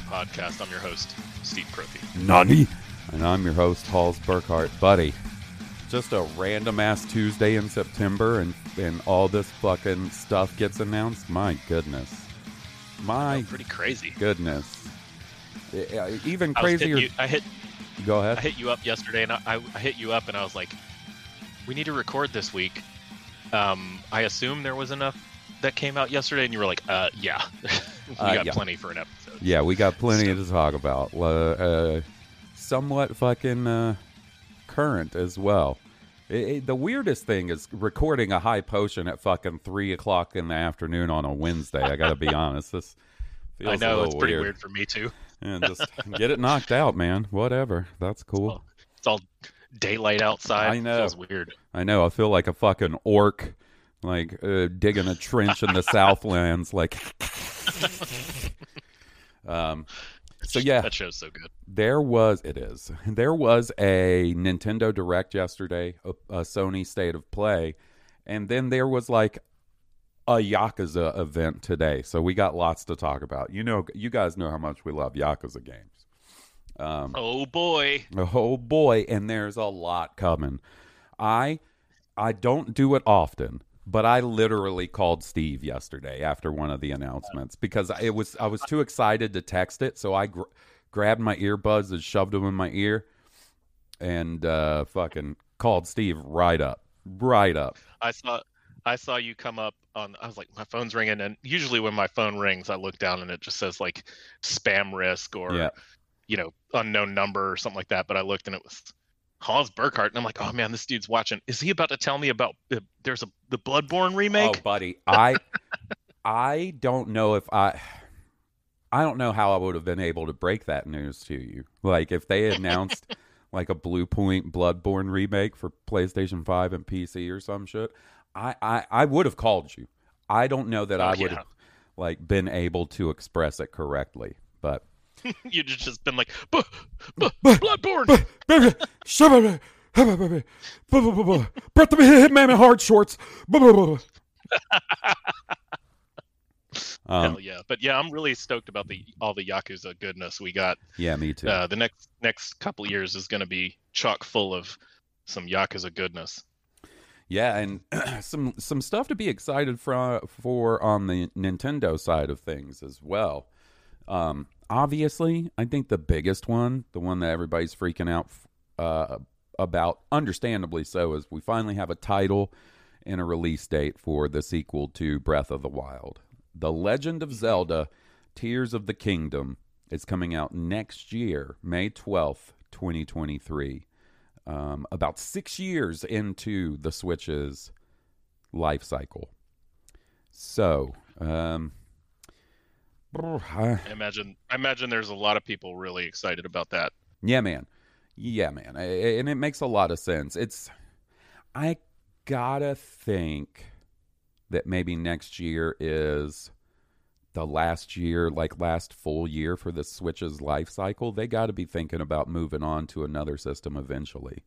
Podcast. I'm your host, Steve Profi. Nani? And I'm your host, Hans Burkhardt. Buddy, just a random ass Tuesday in September and, and all this fucking stuff gets announced. My goodness. My Oh, pretty crazy. goodness. Even I was crazier. You, I hit Go ahead. I hit you up yesterday, and I, I, I hit you up, and I was like, "We need to record this week." Um, I assume there was enough that came out yesterday, and you were like, "Uh, yeah, we Uh, got yeah. plenty for an episode." Yeah, we got plenty So- to talk about. Uh, somewhat fucking uh, current as well. It, it- the weirdest thing is recording a high potion at fucking three o'clock in the afternoon on a Wednesday. I got to be honest. This feels I know it's pretty weird. weird. for me too. Yeah, just get it knocked out, man. Whatever. That's cool. It's all daylight outside. I know. Feels weird. I know. I feel like a fucking orc, like uh, digging a trench in the Southlands. Like, um. So yeah, That show's so good. There was it is. There was a Nintendo Direct yesterday, a, a Sony State of Play, and then there was like a Yakuza event today. So we got lots to talk about. You know, you guys know how much we love Yakuza games. Um, Oh boy, Oh boy, and there's a lot coming. I I don't do it often, but I literally called Steve yesterday after one of the announcements because it was I was too excited to text it, so I gr- grabbed my earbuds and shoved them in my ear and uh fucking called Steve right up. Right up. I saw I saw you come up on I was like my phone's ringing and usually when my phone rings I look down and it just says like spam risk or Yeah. you know unknown number or something like that but I looked and it was Hans Burkhardt and I'm like oh man this dude's watching is he about to tell me about uh, there's a the Bloodborne remake Oh, buddy, I I don't know if I I don't know how I would have been able to break that news to you. Like if they announced like a Bluepoint Bloodborne remake for PlayStation 5 and PC or some shit, I I, I would have called you. I don't know that Oh, I would yeah. have like been able to express it correctly, but you'd just been like "Buh, buh, Bloodborne! Brett the Hitman in hard shorts. Um, hell yeah. But yeah I'm really stoked about the all the Yakuza goodness we got. Yeah, me too. uh, the next next couple years is going to be chock full of some Yakuza goodness. Yeah, and some some stuff to be excited for for on the Nintendo side of things as well. Um, obviously, I think the biggest one, the one that everybody's freaking out uh, about, understandably so, is we finally have a title and a release date for the sequel to Breath of the Wild. The Legend of Zelda: Tears of the Kingdom is coming out next year, May twelfth, twenty twenty three um, about six years into the Switch's life cycle. So, um, I- imagine I imagine there's a lot of people really excited about that. yeah, man, yeah, man, I- and it makes a lot of sense. It's, I gotta think that maybe next year is the last year, like last full year for the Switch's life cycle. They got to be thinking about moving on to another system eventually.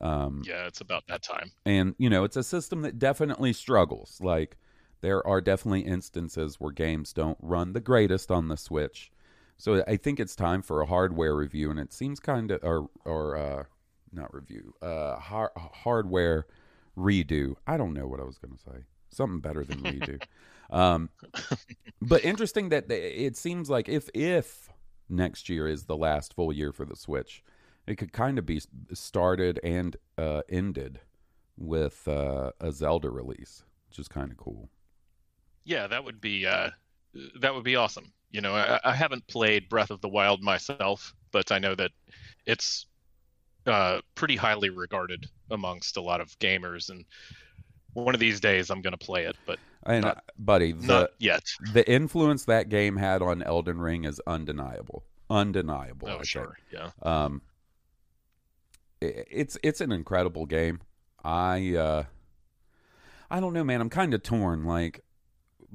Um, Yeah, it's about that time. and you know it's a system that definitely struggles like there are definitely instances where games don't run the greatest on the Switch. So I think it's time for a hardware review, and it seems kind of or or uh, not review, uh, har- hardware redo. I don't know what I was going to say. Something better than redo. um, but interesting that they, it seems like if if next year is the last full year for the Switch, it could kind of be started and uh, ended with uh, a Zelda release, which is kind of cool. Yeah, that would be uh, that would be awesome. You know, I, I, haven't played Breath of the Wild myself, but I know that it's uh, pretty highly regarded amongst a lot of gamers, and one of these days I'm going to play it. But and not, buddy, the, not yet. The influence that game had on Elden Ring is undeniable. Undeniable. Oh, sure. Yeah. Um, it, it's it's an incredible game. I uh, I don't know, man. I'm kind of torn. Like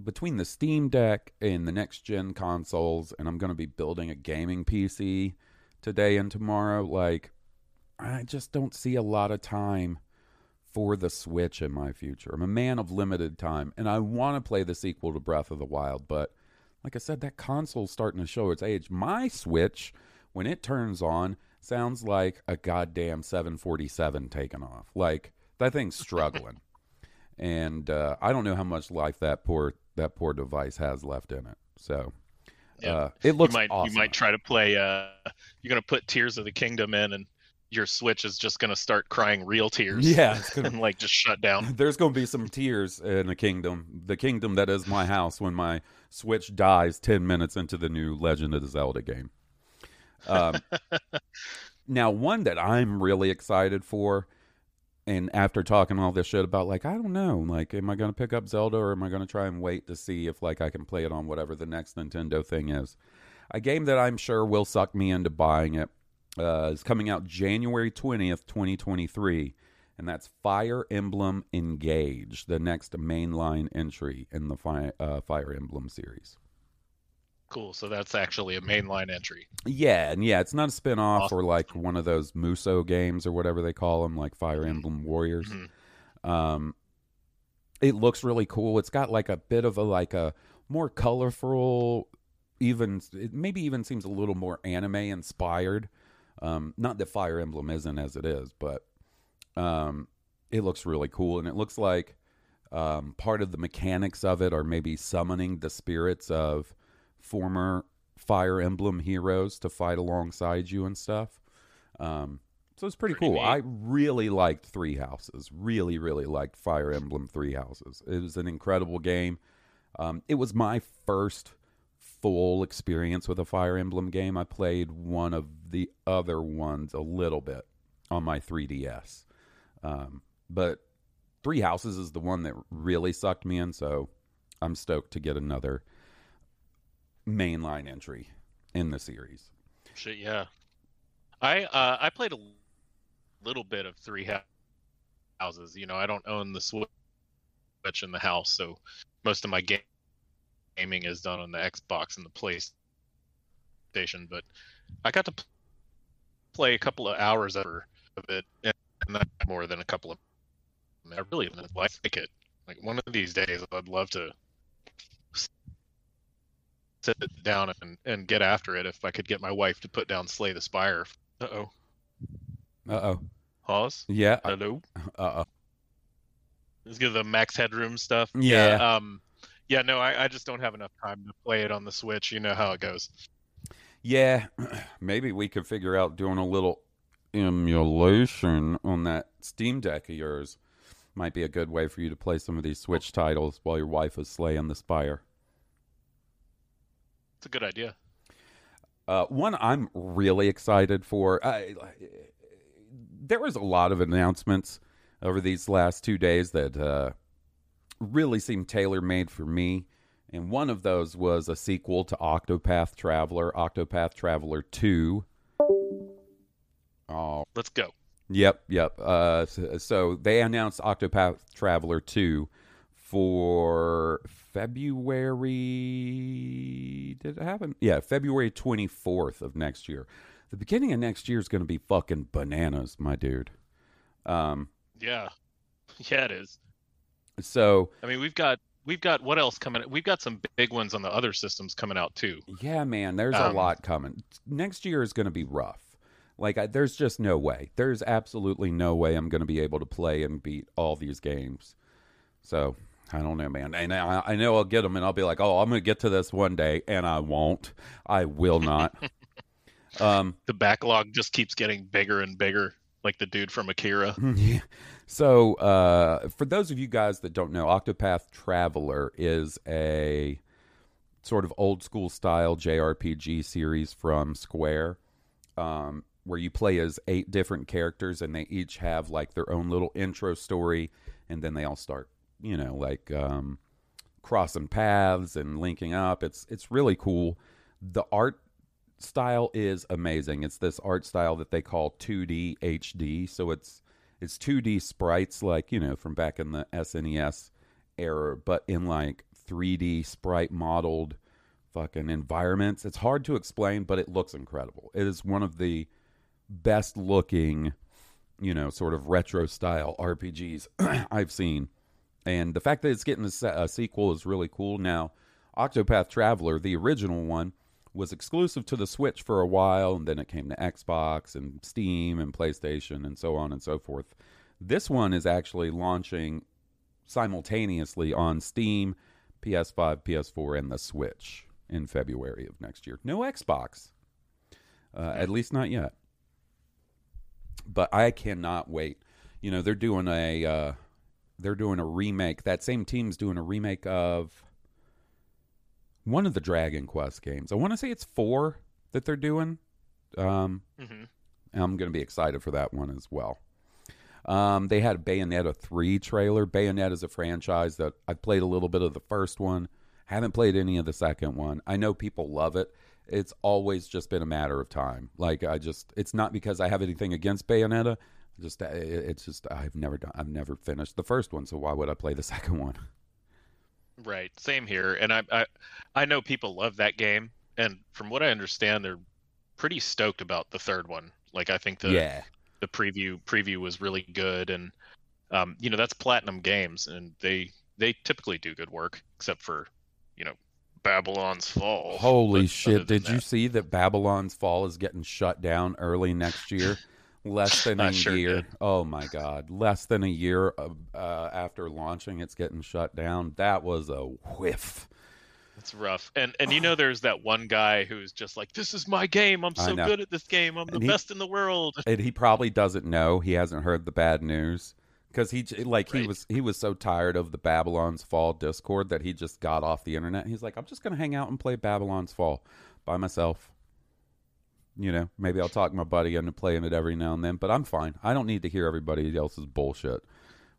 between the Steam Deck and the next gen consoles, and I'm going to be building a gaming PC today and tomorrow. Like, I just don't see a lot of time for the Switch in my future. I'm a man of limited time, and I want to play the sequel to Breath of the Wild, but like I said, that console's starting to show its age. My Switch, when it turns on, sounds like a goddamn 747 taking off. Like that thing's struggling. And uh, I don't know how much life that poor that poor device has left in it. So yeah. uh, it looks you might, awesome. You might try to play. Uh, you're gonna put Tears of the Kingdom in, and your Switch is just gonna start crying real tears. Yeah, it's gonna, and like just shut down. There's gonna be some tears in the kingdom, the kingdom that is my house, when my Switch dies ten minutes into the new Legend of the Zelda game. Um, now, one that I'm really excited for and after talking all this shit about like I don't know, like am I going to pick up Zelda or am I going to try and wait to see if like I can play it on whatever the next Nintendo thing is? A game that I'm sure will suck me into buying it uh, is coming out January 20th, 2023, and that's Fire Emblem Engage, the next mainline entry in the uh, Fire Emblem series. Cool. So that's actually a mainline entry. Yeah, and yeah, it's not a spin-off awesome. or like one of those Musou games or whatever they call them, like Fire mm-hmm. Emblem Warriors. Mm-hmm. Um, it looks really cool. It's got like a bit of a like a more colorful, even it maybe even seems a little more anime inspired. Um, not that Fire Emblem isn't as it is, but um, it looks really cool, and it looks like um, part of the mechanics of it are maybe summoning the spirits of former Fire Emblem heroes to fight alongside you and stuff. Um, so it's pretty, pretty cool. Neat. I really liked Three Houses. Really, really liked Fire Emblem Three Houses. It was an incredible game. Um, it was my first full experience with a Fire Emblem game. I played one of the other ones a little bit on my 3DS. Um, but Three Houses is the one that really sucked me in, so I'm stoked to get another mainline entry in the series. Shit, yeah. I uh, I played a little bit of Three Houses. You know, I don't own the Switch in the house, so most of my game gaming is done on the Xbox and the PlayStation. But I got to play a couple of hours of it, and not more than a couple of. I really like it. Like one of these days, I'd love to sit down and, and get after it if I could get my wife to put down Slay the Spire. Uh oh. Uh oh. Pause. Yeah. Hello. Uh oh. Let's get the max headroom stuff. Yeah. yeah. Um. Yeah. No, I, I just don't have enough time to play it on the Switch. You know how it goes. Yeah. Maybe we could figure out doing a little emulation on that Steam Deck of yours. Might be a good way for you to play some of these Switch titles while your wife is slaying the Spire. It's a good idea. Uh, one I'm really excited for. I, there was a lot of announcements over these last two days that uh, really seemed tailor made for me. And one of those was a sequel to Octopath Traveler, Octopath Traveler 2. Oh. Let's go. Yep, yep. Uh, so, so, they announced Octopath Traveler 2 for February. Did it happen? Yeah, February 24th of next year. The beginning of next year is going to be fucking bananas, my dude. Um, yeah. Yeah, it is. So, I mean, we've got we've got what else coming? We've got some big ones on the other systems coming out too. Yeah, man, there's a Um, lot coming. Next year is going to be rough. Like, I, there's just no way. There's absolutely no way I'm going to be able to play and beat all these games. So I don't know, man. And I, I know I'll get them, and I'll be like, oh, I'm going to get to this one day, and I won't. I will not. um, The backlog just keeps getting bigger and bigger, like the dude from Akira. yeah. So, uh, for those of you guys that don't know, Octopath Traveler is a sort of old school style JRPG series from Square, um, where you play as eight different characters and they each have like their own little intro story, and then they all start, you know, like um, crossing paths and linking up. It's it's really cool. The art style is amazing. It's this art style that they call 2D HD. So it's it's 2D sprites like, you know, from back in the SNES era, but in like 3D sprite modeled fucking environments. It's hard to explain, but it looks incredible. It is one of the best looking, you know, sort of retro style RPGs I've seen. And the fact that it's getting a, a sequel is really cool. Now, Octopath Traveler, the original one, was exclusive to the Switch for a while, and then it came to Xbox and Steam and PlayStation and so on and so forth. This one is actually launching simultaneously on Steam, PS5, PS4, and the Switch in February of next year. No Xbox, uh, at least not yet. But I cannot wait. You know, they're doing a uh, they're doing a remake. That same team's doing a remake of one of the Dragon Quest games. I want to say it's four that they're doing. Um, hmm I'm going to be excited for that one as well. Um, they had a Bayonetta 3 trailer. Bayonetta is a franchise that I played a little bit of the first one, haven't played any of the second one. I know people love it. It's always just been a matter of time. Like I just, it's not because I have anything against Bayonetta. Just, it- it's just I've never done, I've never finished the first one, so why would I play the second one? Right. Same here. And I, I I know people love that game, and from what I understand, they're pretty stoked about the third one. Like I think the yeah, the preview preview was really good, and um, you know that's Platinum Games, and they they typically do good work, except for you know Babylon's Fall. Holy But shit! Did you see that Babylon's Fall is getting shut down early next year? Less than a sure year. did. Oh my god! Less than a year uh, uh, after launching, it's getting shut down. That was a whiff. It's rough, and and you know there's that one guy who's just like, "This is my game. I'm so good at this game. I'm the he- best in the world." And he probably doesn't know. He hasn't heard the bad news because he like he was he was so tired of the Babylon's Fall Discord that he just got off the internet. He's like, I'm just gonna hang out and play Babylon's Fall by myself. You know, maybe I'll talk my buddy into playing it every now and then, but I'm fine. I don't need to hear everybody else's bullshit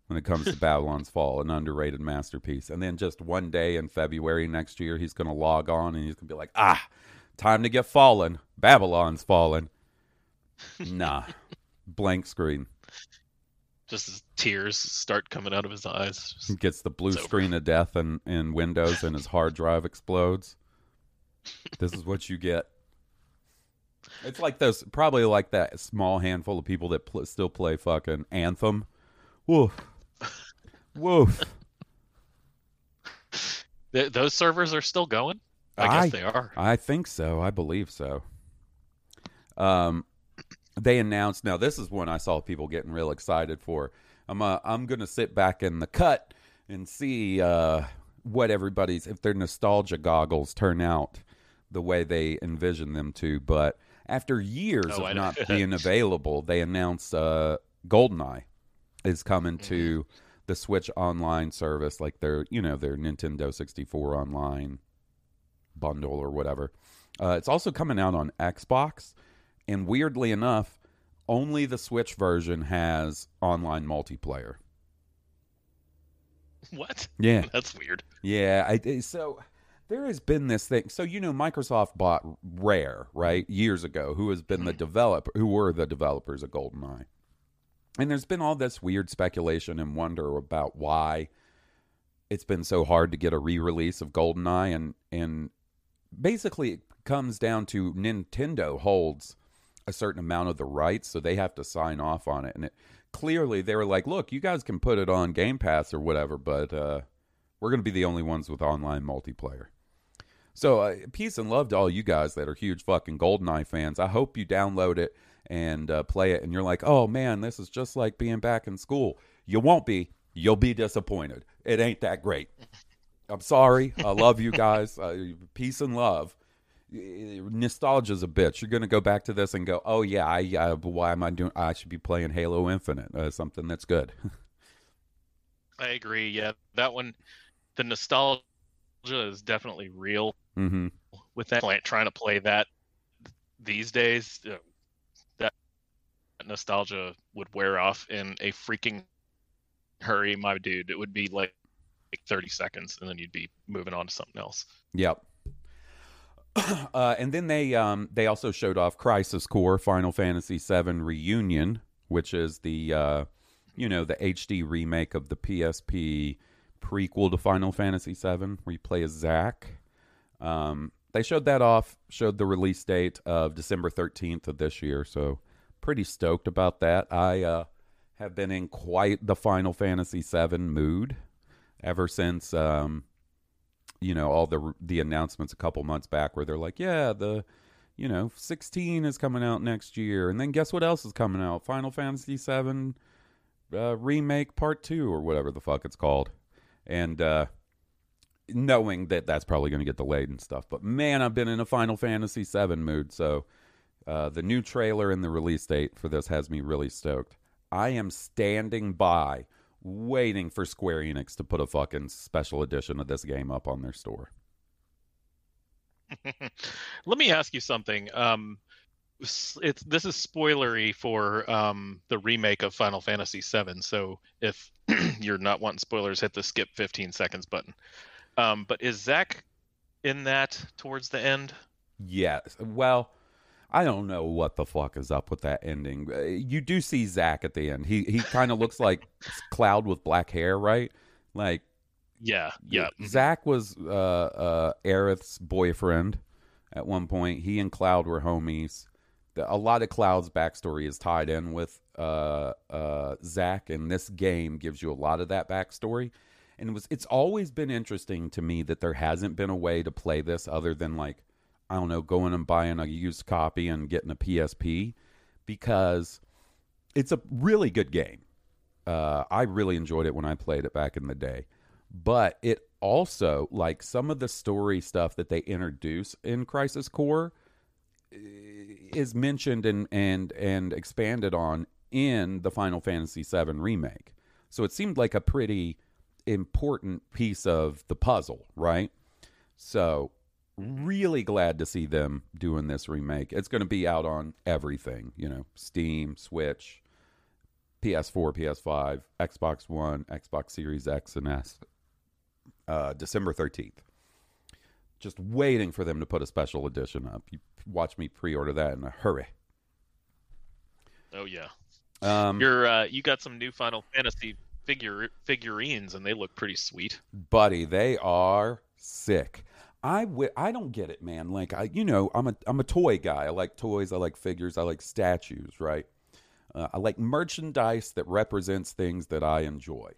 when it comes to Babylon's Fall, an underrated masterpiece. And then just one day in February next year, he's going to log on and he's going to be like, ah, time to get fallen. Babylon's fallen. Nah, blank screen. Just tears start coming out of his eyes. He gets the blue screen of death in, in Windows and his hard drive explodes. This is what you get. It's like those, probably like that small handful of people that pl- still play fucking Anthem. Woof. Woof. Th- those servers are still going. I, I- guess they are. I think so. I believe so. Um, they announced. Now, this is one I saw people getting real excited for. I'm uh, I'm gonna sit back in the cut and see uh, what everybody's if their nostalgia goggles turn out the way they envision them to. But after years Oh, of not being available, they announced uh, GoldenEye is coming to the Switch Online service, like their you know their Nintendo 64 Online bundle or whatever. Uh, it's also coming out on Xbox, and weirdly enough, only the Switch version has online multiplayer. What? Yeah, That's weird. yeah. I, so there has been this thing. So you know, Microsoft bought Rare right years ago, who has been the developer, who were the developers of GoldenEye, and there's been all this weird speculation and wonder about why it's been so hard to get a re-release of GoldenEye, and and basically it comes down to Nintendo holds a certain amount of the rights, so they have to sign off on it, and it clearly they were like, look, you guys can put it on Game Pass or whatever, but uh, We're going to be the only ones with online multiplayer. So, uh, peace and love to all you guys that are huge fucking GoldenEye fans. I hope you download it and uh, play it, and you're like, oh man, this is just like being back in school. You won't be. You'll be disappointed. It ain't that great. I'm sorry. I love you guys. Uh, peace and love. Nostalgia's a bitch. You're to go back to this and go, oh yeah, I, I why am I doing? I should be playing Halo Infinite, uh, something that's good. I agree. Yeah, that one, the nostalgia is definitely real. mm-hmm. With that, trying to play that these days, uh, that nostalgia would wear off in a freaking hurry, my dude. It would be like, like 30 seconds, and then you'd be moving on to something else. Yep. Uh, and then they um, they also showed off Crisis Core Final Fantasy VII Reunion, which is the uh, you know the HD remake of the PSP prequel to Final Fantasy VII, where you play as Zack. Um, they showed that off, showed the release date of December 13th of this year, so pretty stoked about that. I uh, have been in quite the Final Fantasy VII mood ever since um, you know all the the announcements a couple months back where they're like, yeah, the you know 16 is coming out next year, and then guess what else is coming out? Final Fantasy VII uh, remake part two or whatever the fuck it's called, and uh, knowing that that's probably going to get delayed and stuff. But man, I've been in a Final Fantasy VII mood, so. Uh, the new trailer and the release date for this has me really stoked. I am standing by waiting for Square Enix to put a fucking special edition of this game up on their store. Let me ask you something. Um, it's this is spoilery for um, the remake of Final Fantasy VII. So if you're not wanting spoilers, hit the skip 15 seconds button. Um, but is Zack in that towards the end? Yes. Well, I don't know what the fuck is up with that ending. Uh, You do see Zack at the end. He he kind of looks like Cloud with black hair, right? Like Yeah, yeah. mhm. Zack was uh, uh, Aerith's boyfriend at one point. He and Cloud were homies. A lot of Cloud's backstory is tied in with uh, uh, Zack, and this game gives you a lot of that backstory. And it was it's always been interesting to me that there hasn't been a way to play this other than like I don't know, going and buying a used copy and getting a PSP because it's a really good game. Uh, I really enjoyed it when I played it back in the day. But it also, like some of the story stuff that they introduce in Crisis Core, is mentioned and and and expanded on in the Final Fantasy VII remake. So it seemed like a pretty important piece of the puzzle, right? So really glad to see them doing this remake. It's going to be out on everything, you know, Steam, Switch, PS4, PS5, Xbox One, Xbox Series X and S. Uh, December 13th. Just waiting for them to put a special edition up. You watch me pre-order that in a hurry. Oh yeah. Um, You're uh, you got some new Final Fantasy figure figurines, and they look pretty sweet. buddy, they are sick. I wi- I don't get it, man. Like I, you know, I'm a I'm a toy guy. I like toys. I like figures. I like statues. Right. Uh, I like merchandise that represents things that I enjoy.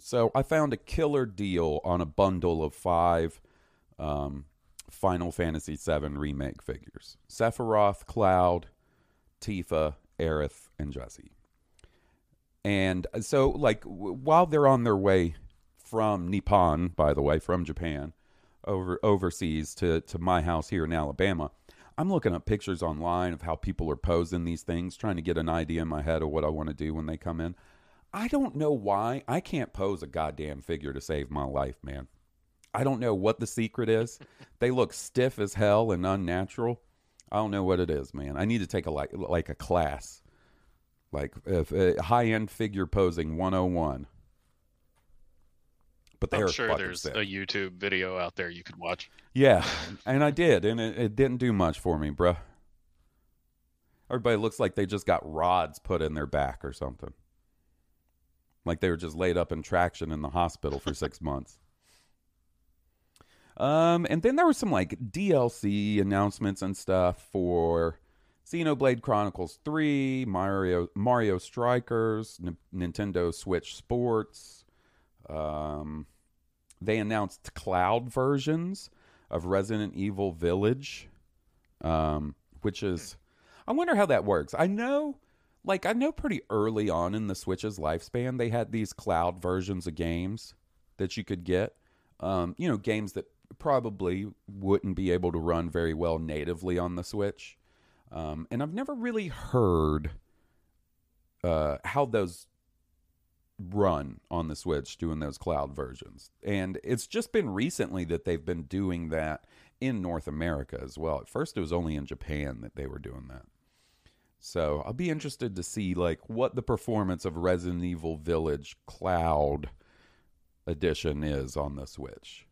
So I found a killer deal on a bundle of five um, Final Fantasy VII remake figures: Sephiroth, Cloud, Tifa, Aerith, and Jesse. And so, like, w- while they're on their way from Nippon, by the way, from Japan, over overseas to to my house here in Alabama, I'm looking up pictures online of how people are posing these things, trying to get an idea in my head of what I want to do when they come in. I don't know why I can't pose a goddamn figure to save my life, man. I don't know what the secret is. they look stiff as hell and unnatural. I don't know what it is, man. I need to take a like like a class, like if, uh, high end figure posing 101. But they're I'm sure there's sick. a YouTube video out there you could watch. Yeah, and I did, and it, it didn't do much for me, bruh. Everybody looks like they just got rods put in their back or something. Like they were just laid up in traction in the hospital for six months. Um, and then there were some like DLC announcements and stuff for Xenoblade Chronicles 3, Mario Mario Strikers, N- Nintendo Switch Sports, um, they announced cloud versions of Resident Evil Village, um, which is, I wonder how that works. I know, like, I know pretty early on in the Switch's lifespan, they had these cloud versions of games that you could get. Um, you know, games that probably wouldn't be able to run very well natively on the Switch. Um, and I've never really heard uh, how those run on the Switch doing those cloud versions. And it's just been recently that they've been doing that in North America as well. At first it was only in Japan that they were doing that. So, I'll be interested to see like what the performance of Resident Evil Village Cloud edition is on the Switch.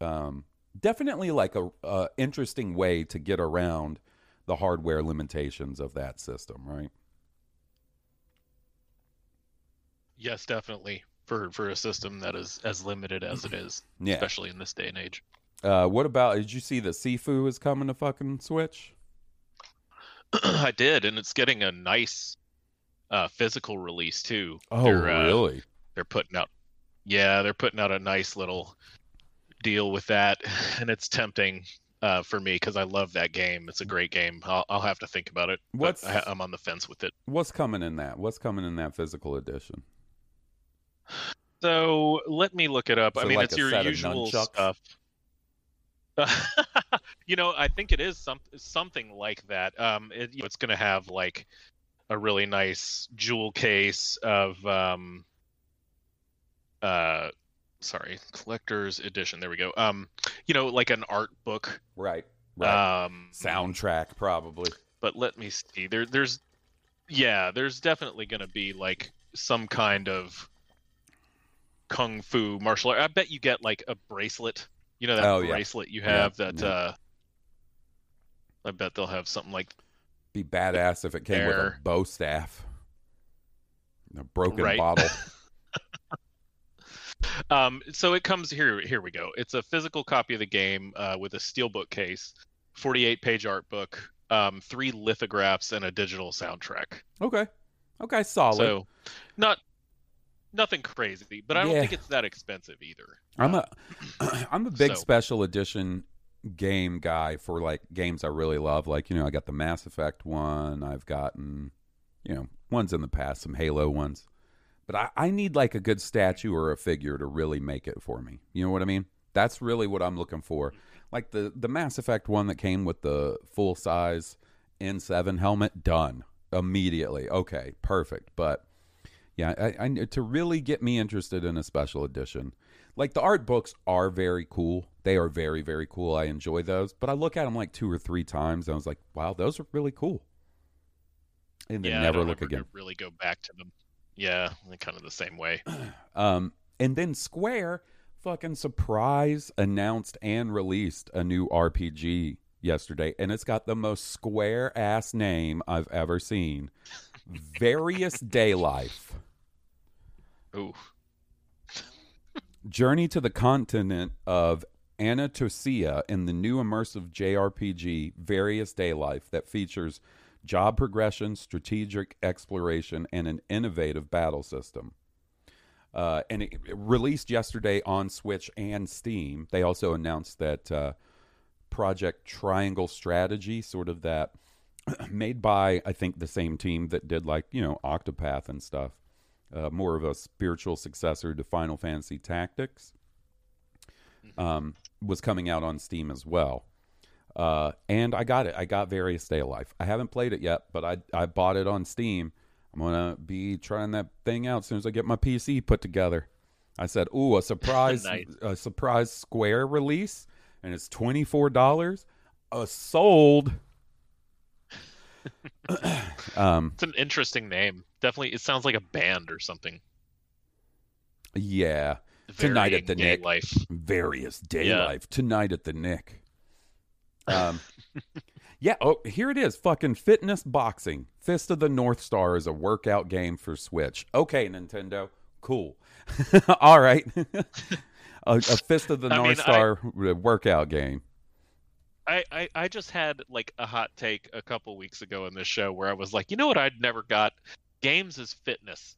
Um, definitely like a, a interesting way to get around the hardware limitations of that system, right? Yes, definitely. For for a system that is as limited as it is, Yeah. especially in this day and age. Uh, what about? Did you see that Sifu is coming to fucking Switch? I did, and it's getting a nice uh, physical release too. Oh, They're, uh, really? they're putting out yeah they're putting out a nice little deal with that and it's tempting uh, for me because i love that game. It's a great game. I'll, I'll have to think about it What's- I, i'm on the fence with it. What's coming in that? What's coming in that physical edition? so let me look it up. I mean like it's your usual stuff. You know i think it is some, something like that. Um it, it's going to have like a really nice jewel case of um uh sorry collector's edition there we go um you know like an art book Right. Right. um Soundtrack, probably. but let me see there there's yeah there's definitely going to be like some kind of kung fu martial art i bet you get like a bracelet you know that Oh, yeah. bracelet you Yeah, have that yeah. uh i bet they'll have something like Be badass if it came with a bow staff, a broken Right. bottle. um so it comes here here we go it's a physical copy of the game uh, with a steelbook case 48 page art book um three lithographs and a digital soundtrack okay. Okay. Solid. so not nothing crazy but i don't Yeah. think it's that expensive either I'm Uh, a I'm a big so- special edition game guy for like games I really love. Like you know, I got the Mass Effect one. I've gotten you know ones in the past, some Halo ones. But I, I need like a good statue or a figure to really make it for me. You know what I mean? That's really what I'm looking for. Like the the Mass Effect one that came with the full size N7 helmet, done immediately. Okay, perfect. But yeah, I, I to really get me interested in a special edition. Like the art books are very cool. They are very very cool. I enjoy those, but I look at them like two or three times and I was like, "Wow, those are really cool." And then yeah, never look again. really go back to them yeah kind of the same way Um, and then Square fucking surprise announced and released a new RPG yesterday, and it's got the most square ass name I've ever seen. Various Day Life. ooh Journey to the continent of Anatosia in the new immersive JRPG Various Daylife that features job progression, strategic exploration, and an innovative battle system. Uh, and it, it released yesterday on Switch and Steam. They also announced that uh, Project Triangle Strategy, sort of that made by I think the same team that did like you know Octopath and stuff. Uh, more of a spiritual successor to Final Fantasy Tactics. Um, was coming out on Steam as well. Uh, and I got it. I got Various Day of Life. I haven't played it yet, but I I bought it on Steam. I'm gonna be trying that thing out as soon as I get my PC put together. I said, "Ooh, a surprise, Nice. a surprise Square release, and it's twenty four dollars. A sold." um, it's an interesting name definitely it sounds like a band or something yeah, Tonight at the Nick. life various day Yeah. life tonight at the Nick. Um, yeah. Oh, here it is. Fucking fitness boxing. Fist of the North Star is a workout game for Switch. Okay, Nintendo. Cool. All right. a, a Fist of the I North mean, I- Star workout game. I, I, I just had like a hot take a couple weeks ago in this show where I was like, you know what I'd never got? Games is fitness.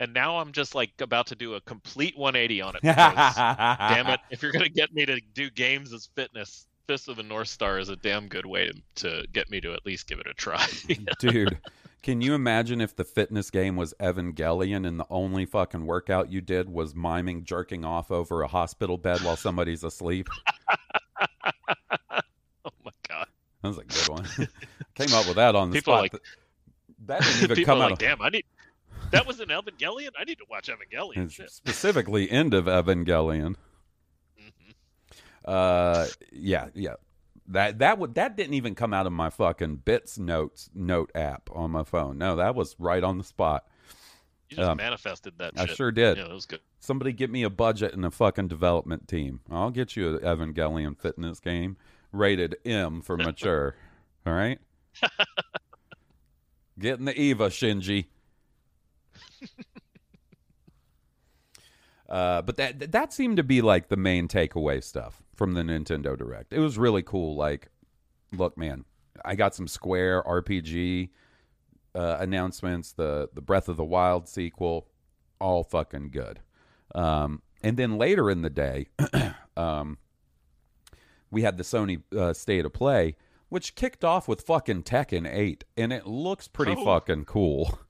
and now I'm just like about to do a complete 180 on it. because, damn it! If you're gonna get me to do games as fitness, Fist of the North Star is a damn good way to, to get me to at least give it a try. Dude, can you imagine if the fitness game was Evangelion and the only fucking workout you did was miming jerking off over a hospital bed while somebody's asleep? oh my god, That was a good one. Came up with that on the People spot. like- that didn't even people come out like, of damn, I need. That was an Evangelion. I need to watch Evangelion. Specifically end of Evangelion. Uh, yeah, yeah. That that would that didn't even come out of my fucking bits notes note app on my phone. No, that was right on the spot. You just Um, manifested that. I shit. sure did. Yeah, that was good. Somebody get me a budget and a fucking development team. I'll get you an Evangelion fitness game rated M for mature. All right. Getting the Eva, Shinji. Uh, but that that seemed to be like the main takeaway stuff from the Nintendo Direct. It was really cool. Like, look, man, I got some Square RPG uh, announcements. The the Breath of the Wild sequel, all fucking good. Um, and then later in the day, um, we had the Sony uh, State of Play, which kicked off with fucking Tekken Eight, and it looks pretty Oh. fucking cool.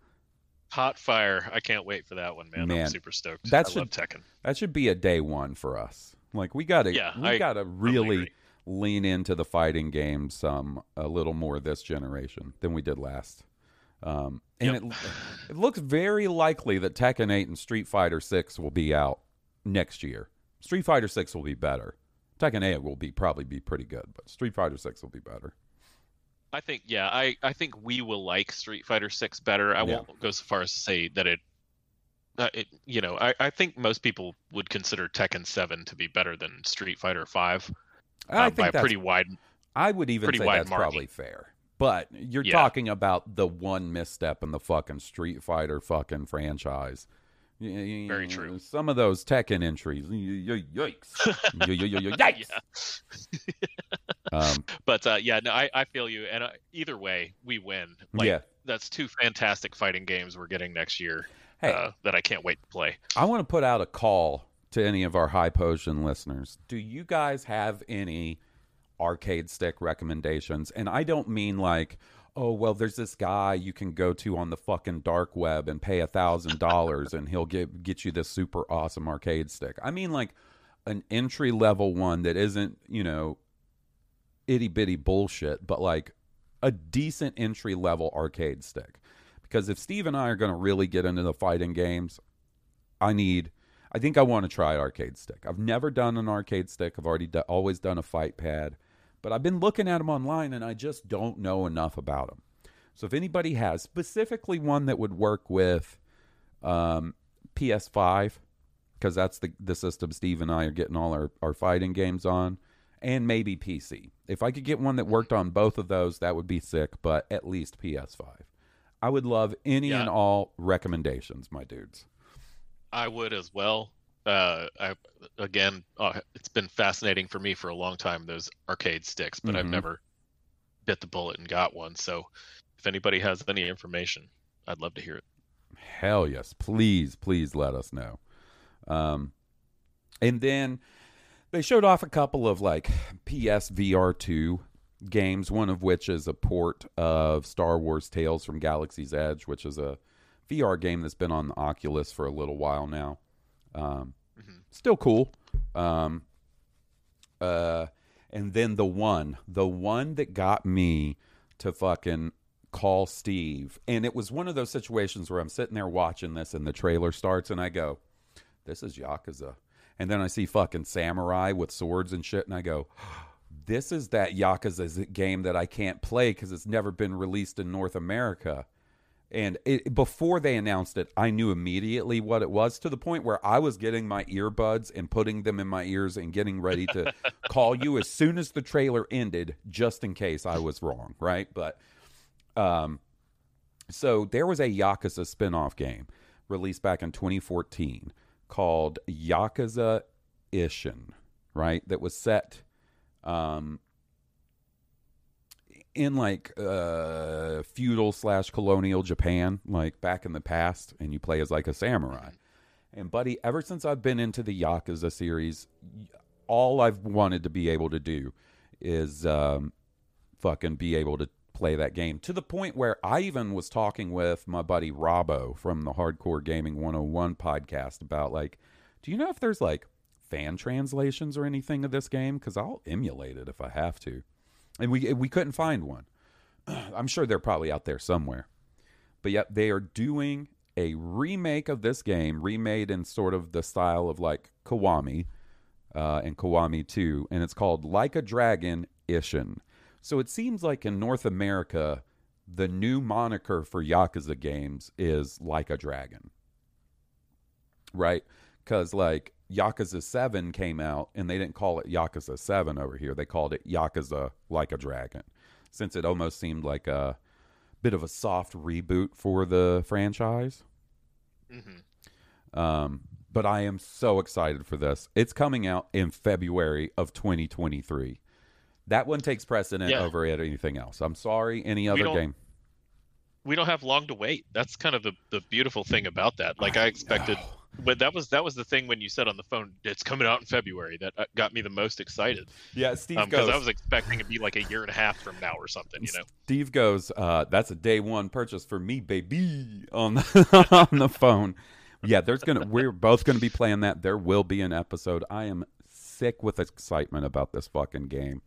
Hot fire! I can't wait for that one, man. Man, I'm super stoked. that I should- love Tekken. That should be a day one for us. Like we gotta, Yeah, we I gotta really lean into the fighting games um, a little more this generation than we did last. Um, and Yep. it, it looks very likely that Tekken 8 and Street Fighter 6 will be out next year. Street Fighter 6 will be better. Tekken 8 will be probably be pretty good, but Street Fighter 6 will be better. I think yeah, I I think we will like Street Fighter Six better. I Yeah. won't go so far as to say that it. Uh, it you know, I, I think most people would consider Tekken Seven to be better than Street Fighter Five I uh, think by pretty wide. I would even say that's margin. probably fair. But you're Yeah. talking about the one misstep in the fucking Street Fighter fucking franchise. Very true. Some of those Tekken entries, yikes, yikes. Um, But uh, yeah, no, I, I feel you. And uh, either way, we win. Like, Yeah. that's two fantastic fighting games we're getting next year Hey. uh, that I can't wait to play. I want to put out a call to any of our high potion listeners. Do you guys have any arcade stick recommendations? And I don't mean like, oh well, there's this guy you can go to on the fucking dark web and pay a thousand dollars and he'll get get you this super awesome arcade stick. I mean like an entry level one that isn't you know itty bitty bullshit, but like a decent entry level arcade stick. Because if Steve and I are going to really get into the fighting games, I need. I think I want to try arcade stick. I've never done an arcade stick. I've already do, always done a fight pad, but I've been looking at them online and I just don't know enough about them. So if anybody has specifically one that would work with um, PS5, because that's the the system Steve and I are getting all our, our fighting games on, and maybe PC. If I could get one that worked on both of those, that would be sick. But at least PS5. I would love any Yeah. and all recommendations, my dudes. I would as well. Uh, I again, uh, it's been fascinating for me for a long time those arcade sticks, but I've Mhm. never bit the bullet and got one. So, if anybody has any information, I'd love to hear it. Hell yes. Please, please let us know. Um, and then they showed off a couple of like PS VR2 games, one of which is a port of Star Wars Tales from Galaxy's Edge, which is a VR game that's been on the Oculus for a little while now. Um, Mhm. Still cool. Um, uh, and then the one, the one that got me to fucking call Steve. And it was one of those situations where I'm sitting there watching this and the trailer starts and I go, this is Yakuza. And then I see fucking samurai with swords and shit and I go, this is that Yakuza game that I can't play because it's never been released in North America. And it, before they announced it, I knew immediately what it was to the point where I was getting my earbuds and putting them in my ears and getting ready to call you as soon as the trailer ended, just in case I was wrong, right? But um, so there was a Yakuza spin-off game released back in 2014 called Yakuza Ishin, right? That was set um, in like uh feudal slash colonial Japan, like back in the past, and you play as like a samurai. And buddy, ever since I've been into the Yakuza series, all I've wanted to be able to do is um, fucking be able to play that game to the point where I even was talking with my buddy Robbo from the Hardcore Gaming 101 podcast about like, do you know if there's like fan translations or anything of this game? Because I'll emulate it if I have to. And we we couldn't find one. I'm sure they're probably out there somewhere. But yet they are doing a remake of this game, remade in sort of the style of like Kiwami uh, and Kiwami 2, and it's called Like a Dragon Ishin. So it seems like in North America, the new moniker for Yakuza games is Like a Dragon. Right? Because like Yakuza 7 came out and they didn't call it Yakuza 7 over here. They called it Yakuza Like a Dragon. Since it almost seemed like a bit of a soft reboot for the franchise. hmm Um, but I am so excited for this. It's coming out in February of 2023. That one takes precedent Yeah. over anything else. I'm sorry, any other game. We don't have long to wait. That's kind of the, the beautiful thing about that. Like I expected, but that was that was the thing when you said on the phone, "It's coming out in February." That uh, got me the most excited Yeah, Steve because goes. I was expecting it to be like a year and a half from now or something. You know. Steve goes. Uh, that's a day one purchase for me, baby. On the on the phone. Yeah, there's gonna. We're both gonna be playing that. There will be an episode. I am sick with excitement about this fucking game.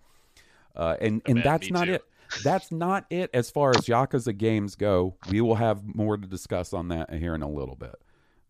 Uh, and and man, that's not too. it. That's not it as far as Yakuza games go. We will have more to discuss on that here in a little bit.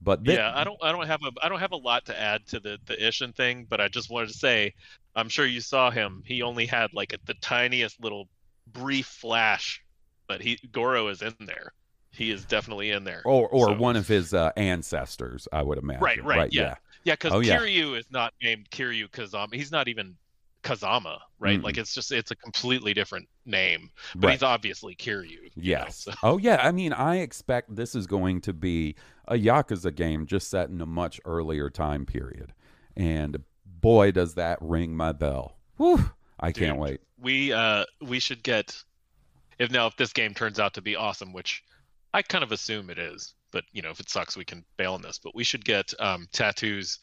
But thi- yeah, I don't I don't have a I don't have a lot to add to the the Ishin thing, but I just wanted to say, I'm sure you saw him. He only had like a, the tiniest little brief flash, but he Goro is in there. He is definitely in there. or or So- one of his uh, ancestors, I would imagine. Right, right, yeah. Yeah, because Oh, yeah. Kiryu is not named Kiryu Kazama. He's not even Kazama, right? Mm-mm. Like it's just it's a completely different name, but Right. he's obviously Kiryu. you know, Yes. so- Oh yeah. I mean, I expect this is going to be a Yakuza game just set in a much earlier time period, and boy, does that ring my bell. Whew, I can't wait. we uh we should get if now if this game turns out to be awesome, which I kind of assume it is, but you know if it sucks we can bail on this. But we should get um tattoos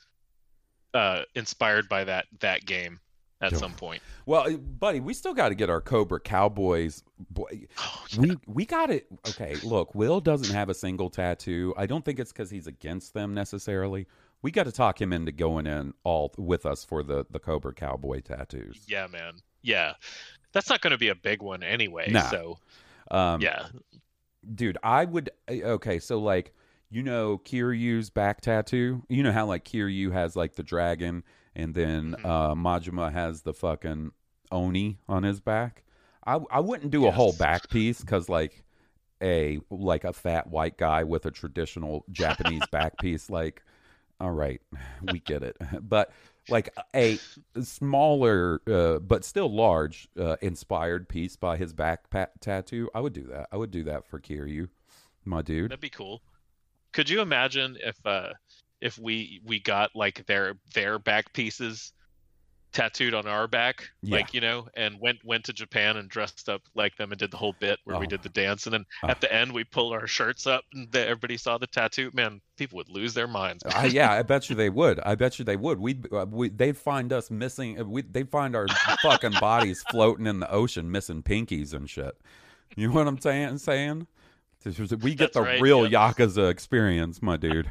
uh inspired by that that game at Yeah. some point. Well, uh, buddy, we still got to get our Cobra Cowboys. Boy, Oh, we we got it. Okay, look, Will doesn't have a single tattoo. I don't think it's because he's against them necessarily. We got to talk him into going in all with us for the the Cobra Cowboy tattoos. yeah, man. Yeah. That's not going to be a big one anyway. Nah. So Um, yeah, dude i would eh, okay so like you know kiryu's back tattoo you know how like kiryu has like the dragon and then Mhm. uh majima has the fucking oni on his back. I i wouldn't do a whole back piece because like a like a fat white guy with a traditional japanese back piece like all right we get it. But like a smaller uh, but still large uh, inspired piece by his back pat- tattoo i would do that. I would do that for kiryu my dude. That'd be cool. Could you imagine if uh if we we got like their their back pieces tattooed on our back Yeah. like you know and went went to japan and dressed up like them and did the whole bit where we Oh. did the dance and then Oh. at the end we pulled our shirts up and the, everybody saw the tattoo man people would lose their minds I, yeah, I bet you they would. I bet you they would. We'd uh, we, they'd find us missing. uh, We, they'd find our fucking bodies floating in the ocean, missing pinkies and shit. You know what I'm saying? Saying we get That's the right, real yeah. Yakuza experience, my dude.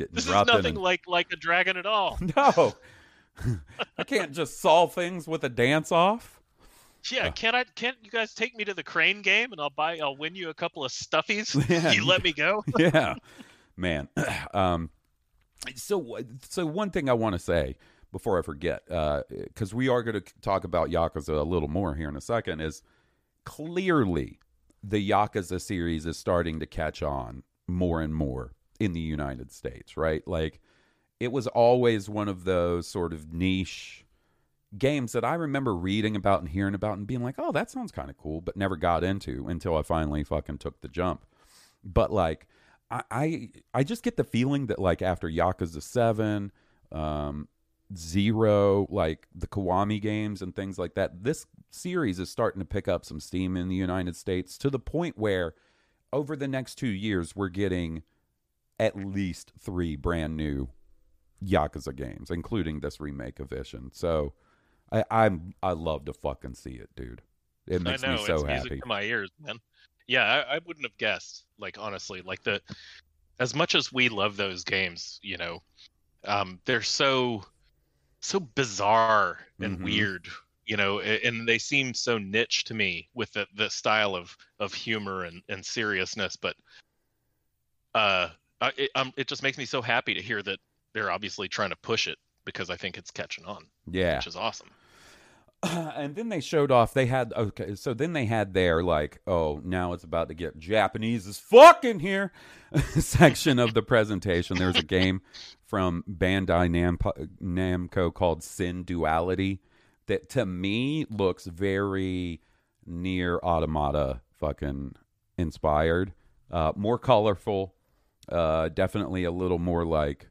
Getting this is dropped in nothing and- like like a dragon at all No, I can't just solve things with a dance off. yeah Oh. can't i can't you guys take me to the crane game and i'll buy i'll win you a couple of stuffies Yeah. you let me go yeah, man. Um, so so one thing I want to say before I forget, because we are going to talk about Yakuza a little more here in a second, is clearly the Yakuza series is starting to catch on more and more in the United States, right? Like it was always one of those sort of niche games that I remember reading about and hearing about and being like, "Oh, that sounds kind of cool," but never got into until I finally fucking took the jump. But like I I, I just get the feeling that like after Yakuza 7, um Zero, like the Kiwami games and things like that. This series is starting to pick up some steam in the United States to the point where over the next two years, we're getting at least three brand new Yakuza games, including this remake of Ishin. So I, I'm I love to fucking see it, dude. It makes know me so happy. to my ears, man. Yeah, I, I wouldn't have guessed. Like honestly, like the as much as we love those games, you know, um, they're so so bizarre and Mhm. weird, you know, and they seem so niche to me with the, the style of of humor and, and seriousness. But uh, I, it, um, it just makes me so happy to hear that they're obviously trying to push it because I think it's catching on, Yeah. which is awesome. and then they showed off they had okay so then they had their like oh now it's about to get japanese as fuck in here section of the presentation there's a game from bandai Namco, namco called SYNDUALITY that to me looks very Nier Automata fucking inspired uh more colorful uh definitely a little more like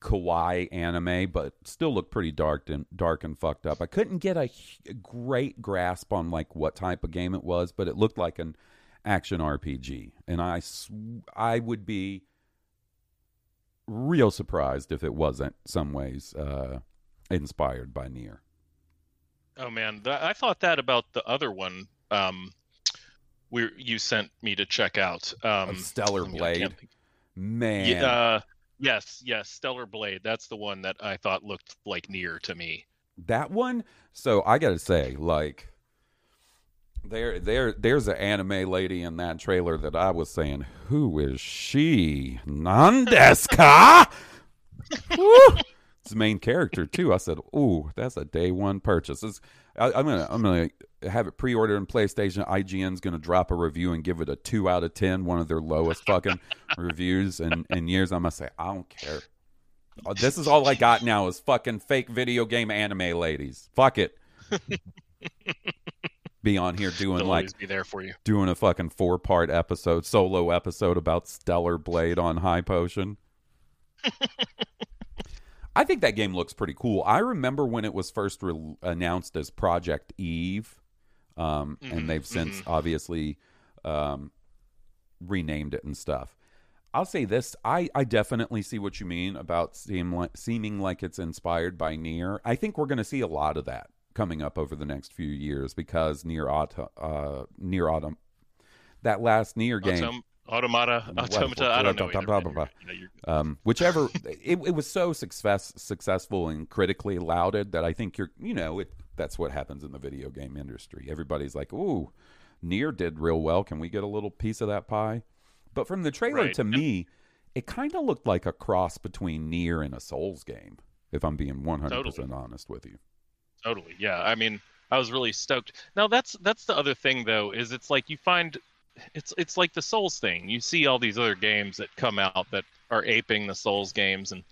kawaii anime, but still look pretty dark and dark and fucked up. I couldn't get a great grasp on like what type of game it was, but it looked like an action RPG, and I sw- I would be real surprised if it wasn't some ways uh, inspired by Nier. Oh man, I thought that about the other one. Um, we you sent me to check out. Um, Stellar I mean, I Blade, man. Yeah, uh, yes, yes, Stellar Blade. That's the one that I thought looked like Nier to me. that one so i gotta say like there there there's an anime lady in that trailer that i was saying who is she nandeska it's the main character too i said ooh that's a day one purchase I, i'm gonna i'm gonna have it pre-ordered in playstation ign's gonna drop a review and give it a two out of ten one of their lowest fucking reviews in, in years i'm gonna say i don't care Oh, this is all I got now is fucking fake video game anime ladies. Fuck it. Be on here doing They'll like be there for you. doing a fucking four part episode, solo episode about Stellar Blade on High Potion. I think that game looks pretty cool. I remember when it was first re- announced as Project Eve, um, Mhm, and they've since obviously um, renamed it and stuff. I'll say this: I, I definitely see what you mean about seem like, seeming like it's inspired by Nier. I think we're going to see a lot of that coming up over the next few years because Nier Auto, uh, Nier Autumn, that last Nier game, Autom- automata, automata. I don't know. Blah, blah, blah. You know, you're- um, whichever it, it was so success successful and critically lauded that I think you're you know it that's what happens in the video game industry. Everybody's like, "Ooh, Nier did real well. Can we get a little piece of that pie?" But from the trailer Right. to me, it kind of looked like a cross between Nier and a Souls game. If I'm being 100 percent honest with you, Totally. Yeah. I mean, I was really stoked. Now that's that's the other thing though, is it's like you find it's it's like the Souls thing. You see all these other games that come out that are aping the Souls games and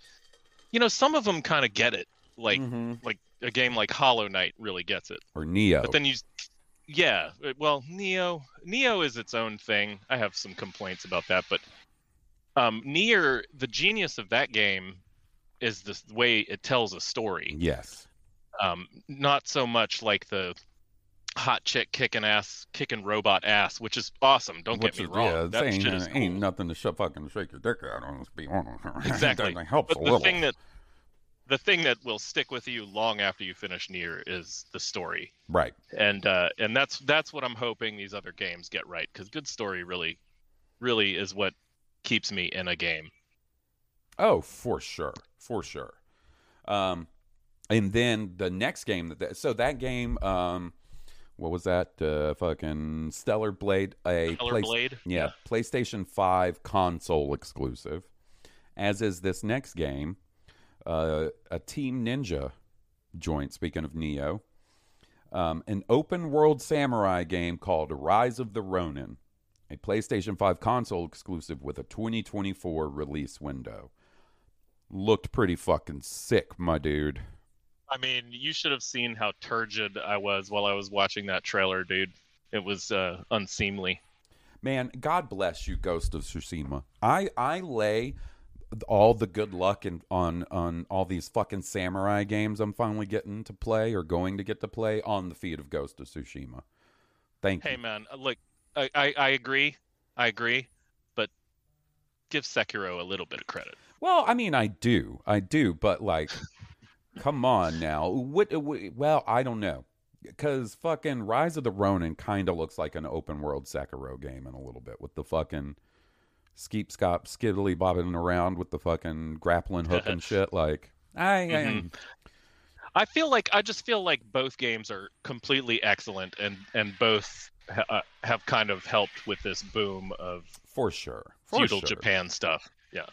you know, some of them kind of get it. Like mm-hmm. like a game like Hollow Knight really gets it. or Nioh. But then you yeah, well, Nioh Nioh is its own thing. I have some complaints about that, but um Nier the genius of that game is the way it tells a story yes, um, not so much like the hot chick kicking ass, kicking robot ass, which is awesome. Don't Which get me is- wrong. Yeah, that ain't, shit is ain't cool. nothing to sh- fucking shake your dick out on. Let's be honest. Exactly. helps But a the little. thing that the thing that will stick with you long after you finish Nier is the story, right. and uh, and that's that's what I'm hoping these other games get right because good story really, really is what keeps me in a game. Oh, for sure, for sure. Um, and then the next game that, that so that game, um, what was that? Uh, fucking Stellar Blade, a Stellar place- Blade. yeah, PlayStation Five console exclusive. As is this next game, uh, a Team Ninja joint. Speaking of Nioh, um, an open world samurai game called Rise of the Ronin, a PlayStation 5 console exclusive with a 2024 release window. Looked pretty fucking sick, my dude. I mean, you should have seen how turgid I was while I was watching that trailer, dude. It was uh, unseemly. Man, God bless you, Ghost of Tsushima. I I lay all the good luck and on on all these fucking samurai games I'm finally getting to play or going to get to play on the feet of Ghost of Tsushima. Thank Hey you. man, uh, look, I, I I agree, I agree, but give Sekiro a little bit of credit. Well, I mean, I do, I do, but like, come on now. What? what well, I don't know, because fucking Rise of the Ronin kind of looks like an open world Sekiro game in a little bit with the fucking skeep scop skiddly bobbing around with the fucking grappling hook and shit. Like, I, I Mhm. I feel like I just feel like both games are completely excellent, and and both ha- uh, have kind of helped with this boom of for sure, for feudal sure. Japan stuff. Yeah,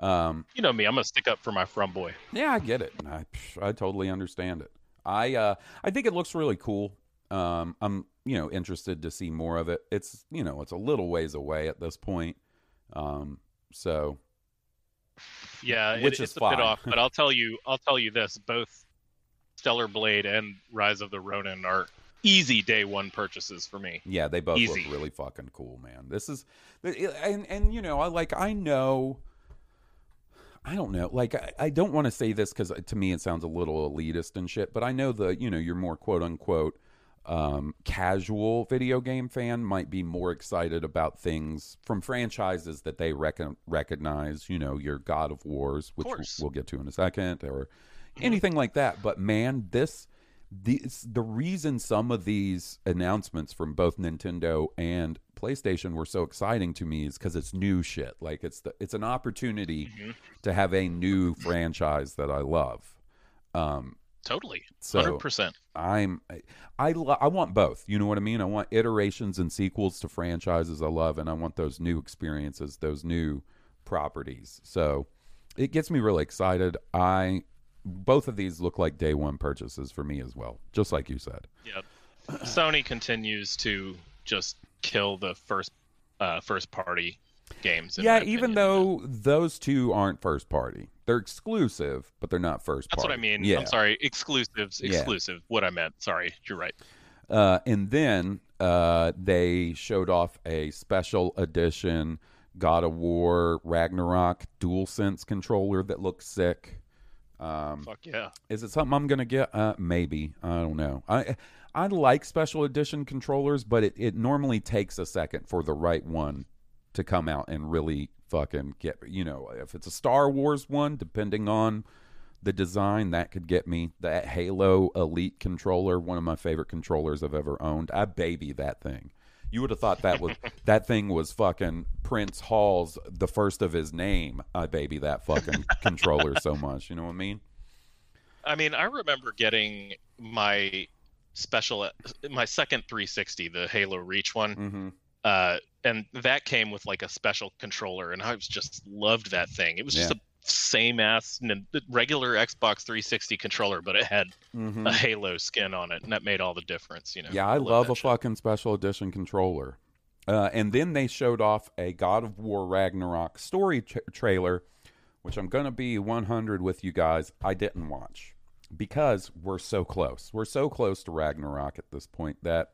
Um, you know me, I'm gonna stick up for my from boy. Yeah, I get it. I I totally understand it. I uh I think it looks really cool. Um I'm, you know, interested to see more of it. It's, you know, it's a little ways away at this point. Um so Yeah, it- Which it's is a fine. bit off, but I'll tell you, I'll tell you this: both Stellar Blade and Rise of the Ronin are easy day one purchases for me. yeah, they both Easy. look really fucking cool, man. This is and and you know, I like I know I don't know. Like, I, I don't want to say this because to me it sounds a little elitist and shit. But I know the you know you're more quote unquote um, casual video game fan might be more excited about things from franchises that they recognize. You know, your God of Wars, which we'll, we'll get to in a second, or anything like that. But man, this. This, the reason some of these announcements from both Nintendo and PlayStation were so exciting to me is because it's new shit. Like it's the, it's an opportunity Mm-hmm. to have a new franchise that I love. Um, Totally, So- hundred percent. I'm I I, lo- I want both. You know what I mean? I want iterations and sequels to franchises I love, and I want those new experiences, those new properties. So it gets me really excited. I both of these look like day one purchases for me as well, just like you said. Yep. Sony continues to just kill the first uh, first party games. yeah, even opinion. though those two aren't first party, they're exclusive, but they're not first that's party. what I mean. Yeah. I'm sorry, exclusives, Yeah. exclusive. What I meant. Sorry, you're right. Uh, and then uh, they showed off a special edition God of War Ragnarok Dual Sense controller that looks sick. Um, Fuck yeah. is it something I'm gonna get? Uh, maybe. I don't know. I I like special edition controllers, but it, it normally takes a second for the right one to come out and really fucking get. You know, if it's a Star Wars one, depending on the design, that could get me. That Halo Elite controller, one of my favorite controllers I've ever owned. I baby that thing. You would have thought that was that thing was fucking Prince Hall's the first of his name. I baby that fucking controller so much. You know what I mean? I mean, I remember getting my special, my second 360, the Halo Reach one, Mm-hmm. Uh, and that came with like a special controller, and I was just loved that thing. It was just Yeah. a same ass regular Xbox 360 controller, but it had Mm-hmm. a Halo skin on it, and that made all the difference. You know. Yeah, I love, that a shit. fucking special edition controller. Uh, and then they showed off a God of War Ragnarok story tra- trailer, which I'm going to be 100 with you guys. I didn't watch because we're so close. We're so close to Ragnarok at this point that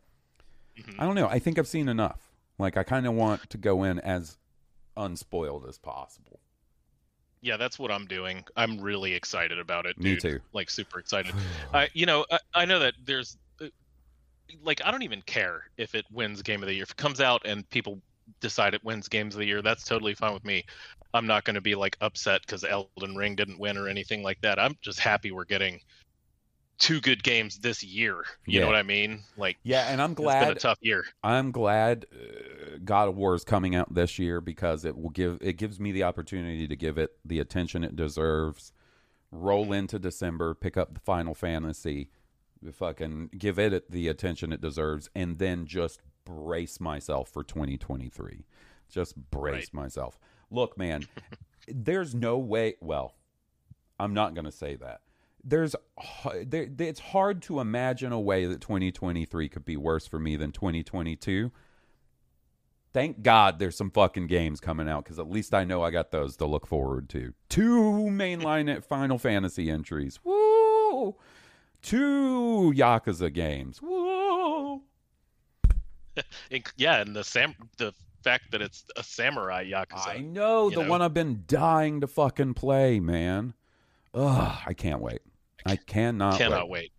Mhm. I don't know. I think I've seen enough. Like, I kind of want to go in as unspoiled as possible. Yeah, that's what I'm doing. I'm really excited about it. Me too. Like super excited. I, you know, I, I know that there's, uh, like, I don't even care if it wins Game of the Year. If it comes out and people decide it wins Games of the Year, that's totally fine with me. I'm not going to be like upset because Elden Ring didn't win or anything like that. I'm just happy we're getting two good games this year. You Yeah. know what I mean? Like, Yeah, and I'm glad it's been a tough year. I'm glad uh, God of War is coming out this year because it will give it gives me the opportunity to give it the attention it deserves. Roll into December, pick up the Final Fantasy, fucking give it the attention it deserves, and then just brace myself for 2023. Just brace Right. myself. Look, man, there's no way. Well, I'm not going to say that. There's there, it's hard to imagine a way that 2023 could be worse for me than 2022. Thank God there's some fucking games coming out because at least I know I got those to look forward to. Two mainline Final Fantasy entries. Woo! Two Yakuza games. Woo! Yeah, and the Sam, the fact that it's a samurai yakuza. I know the know? one I've been dying to fucking play, man. Ugh, I can't wait. I cannot Cannot wait.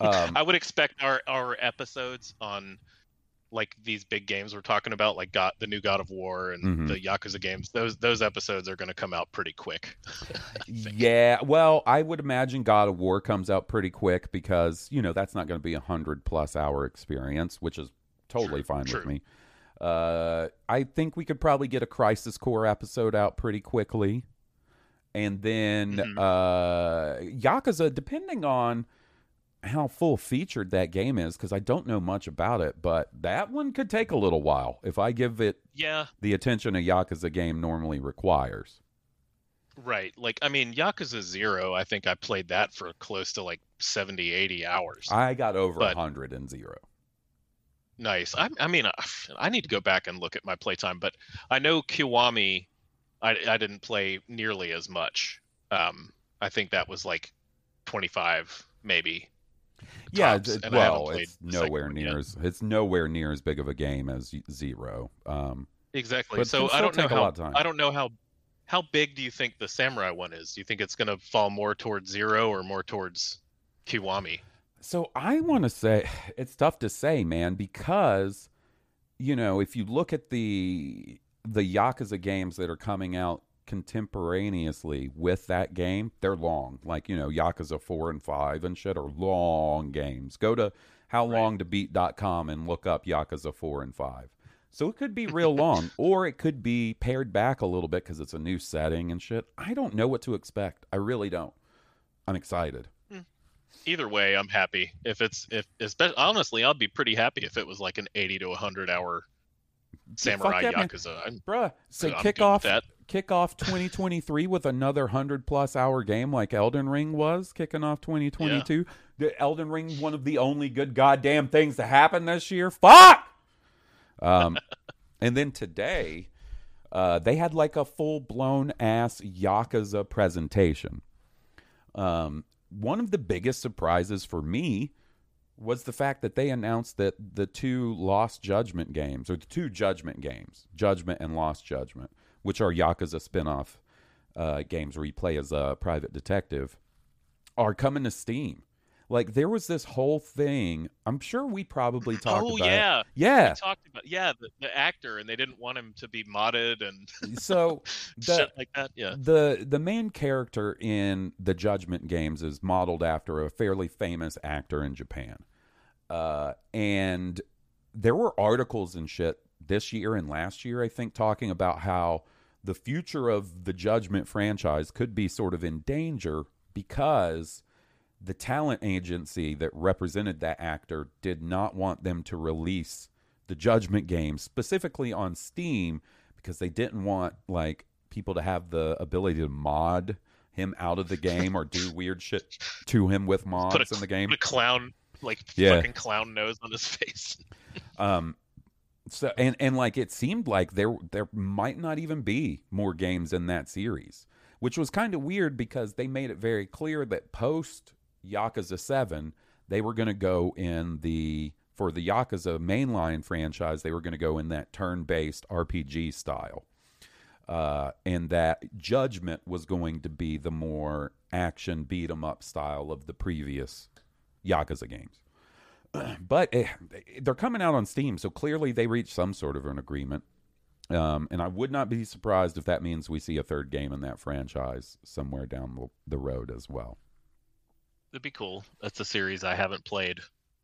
wait. Um, I would expect our our episodes on like these big games we're talking about, like God, the new God of War and Mhm. the Yakuza games. Those those episodes are going to come out pretty quick. yeah, well, I would imagine God of War comes out pretty quick because you know that's not going to be a hundred plus hour experience, which is totally True, fine with me. Uh, I think we could probably get a Crisis Core episode out pretty quickly, and then Mhm. uh, Yakuza, depending on how full featured that game is, because I don't know much about it, but that one could take a little while if I give it Yeah, the attention a Yakuza game normally requires. right. Like I mean, Yakuza Zero. I think I played that for close to like 70, 80 hours. I got over a But- hundred and zero. Nice. I, I mean, I, I need to go back and look at my playtime, but I know Kiwami, I, I didn't play nearly as much. Um, I think that was like 25, maybe. Yeah, tops, d- and I haven't well, it's nowhere near as it's nowhere near as big of a game as zero. Um, Exactly. So I don't know how lot of time. I don't know how how big do you think the samurai one is? Do you think it's going to fall more towards zero or more towards Kiwami? so I want to say it's tough to say, man, because you know if you look at the the Yakuza games that are coming out contemporaneously with that game, they're long. Like you know Yakuza four and five and shit are long games. Go to howlongtobeat.com and look up Yakuza four and five. So it could be real long, or it could be pared back a little bit because it's a new setting and shit. I don't know what to expect. I really don't. I'm excited. Hmm. Either way, I'm happy. If it's if especially honestly, I'll be pretty happy if it was like an 80 to 100 hour samurai yeah, yakuza. I'm, Bruh, say I'm kick off that. kick off 2023 with another 100 plus hour game like Elden Ring was kicking off 2022. The Elden Ring one of the only good goddamn things to happen this year. Fuck. Um and then today uh they had like a full-blown ass Yakuza presentation. Um one of the biggest surprises for me was the fact that they announced that the two Lost Judgment games, or the two Judgment games, Judgment and Lost Judgment, which are Yakuza spin off uh, games where you play as a private detective, are coming to Steam. Like, there was this whole thing. I'm sure we probably talked oh about yeah, it. Yeah. we talked about yeah the, the actor, and they didn't want him to be modded and So, the, shit like that. Yeah, the the main character in the Judgment games is modeled after a fairly famous actor in Japan, uh, and there were articles and shit this year and last year, I think, talking about how the future of the Judgment franchise could be sort of in danger because the talent agency that represented that actor did not want them to release the Judgment game specifically on Steam because they didn't want like people to have the ability to mod him out of the game or do weird shit to him with mods put a, in the game. put a clown like Yeah. fucking clown nose on his face. Um, so and and like it seemed like there there might not even be more games in that series, which was kind of weird because they made it very clear that post Yakuza Seven they were going to go in the for the Yakuza mainline franchise they were going to go in that turn based RPG style. Uh, and that Judgment was going to be the more action beat 'em up style of the previous Yakuza games but eh, they're coming out on Steam, so clearly they reached some sort of an agreement. Um, and I would not be surprised if that means we see a third game in that franchise somewhere down the road as well. It'd be cool. That's a series I haven't played.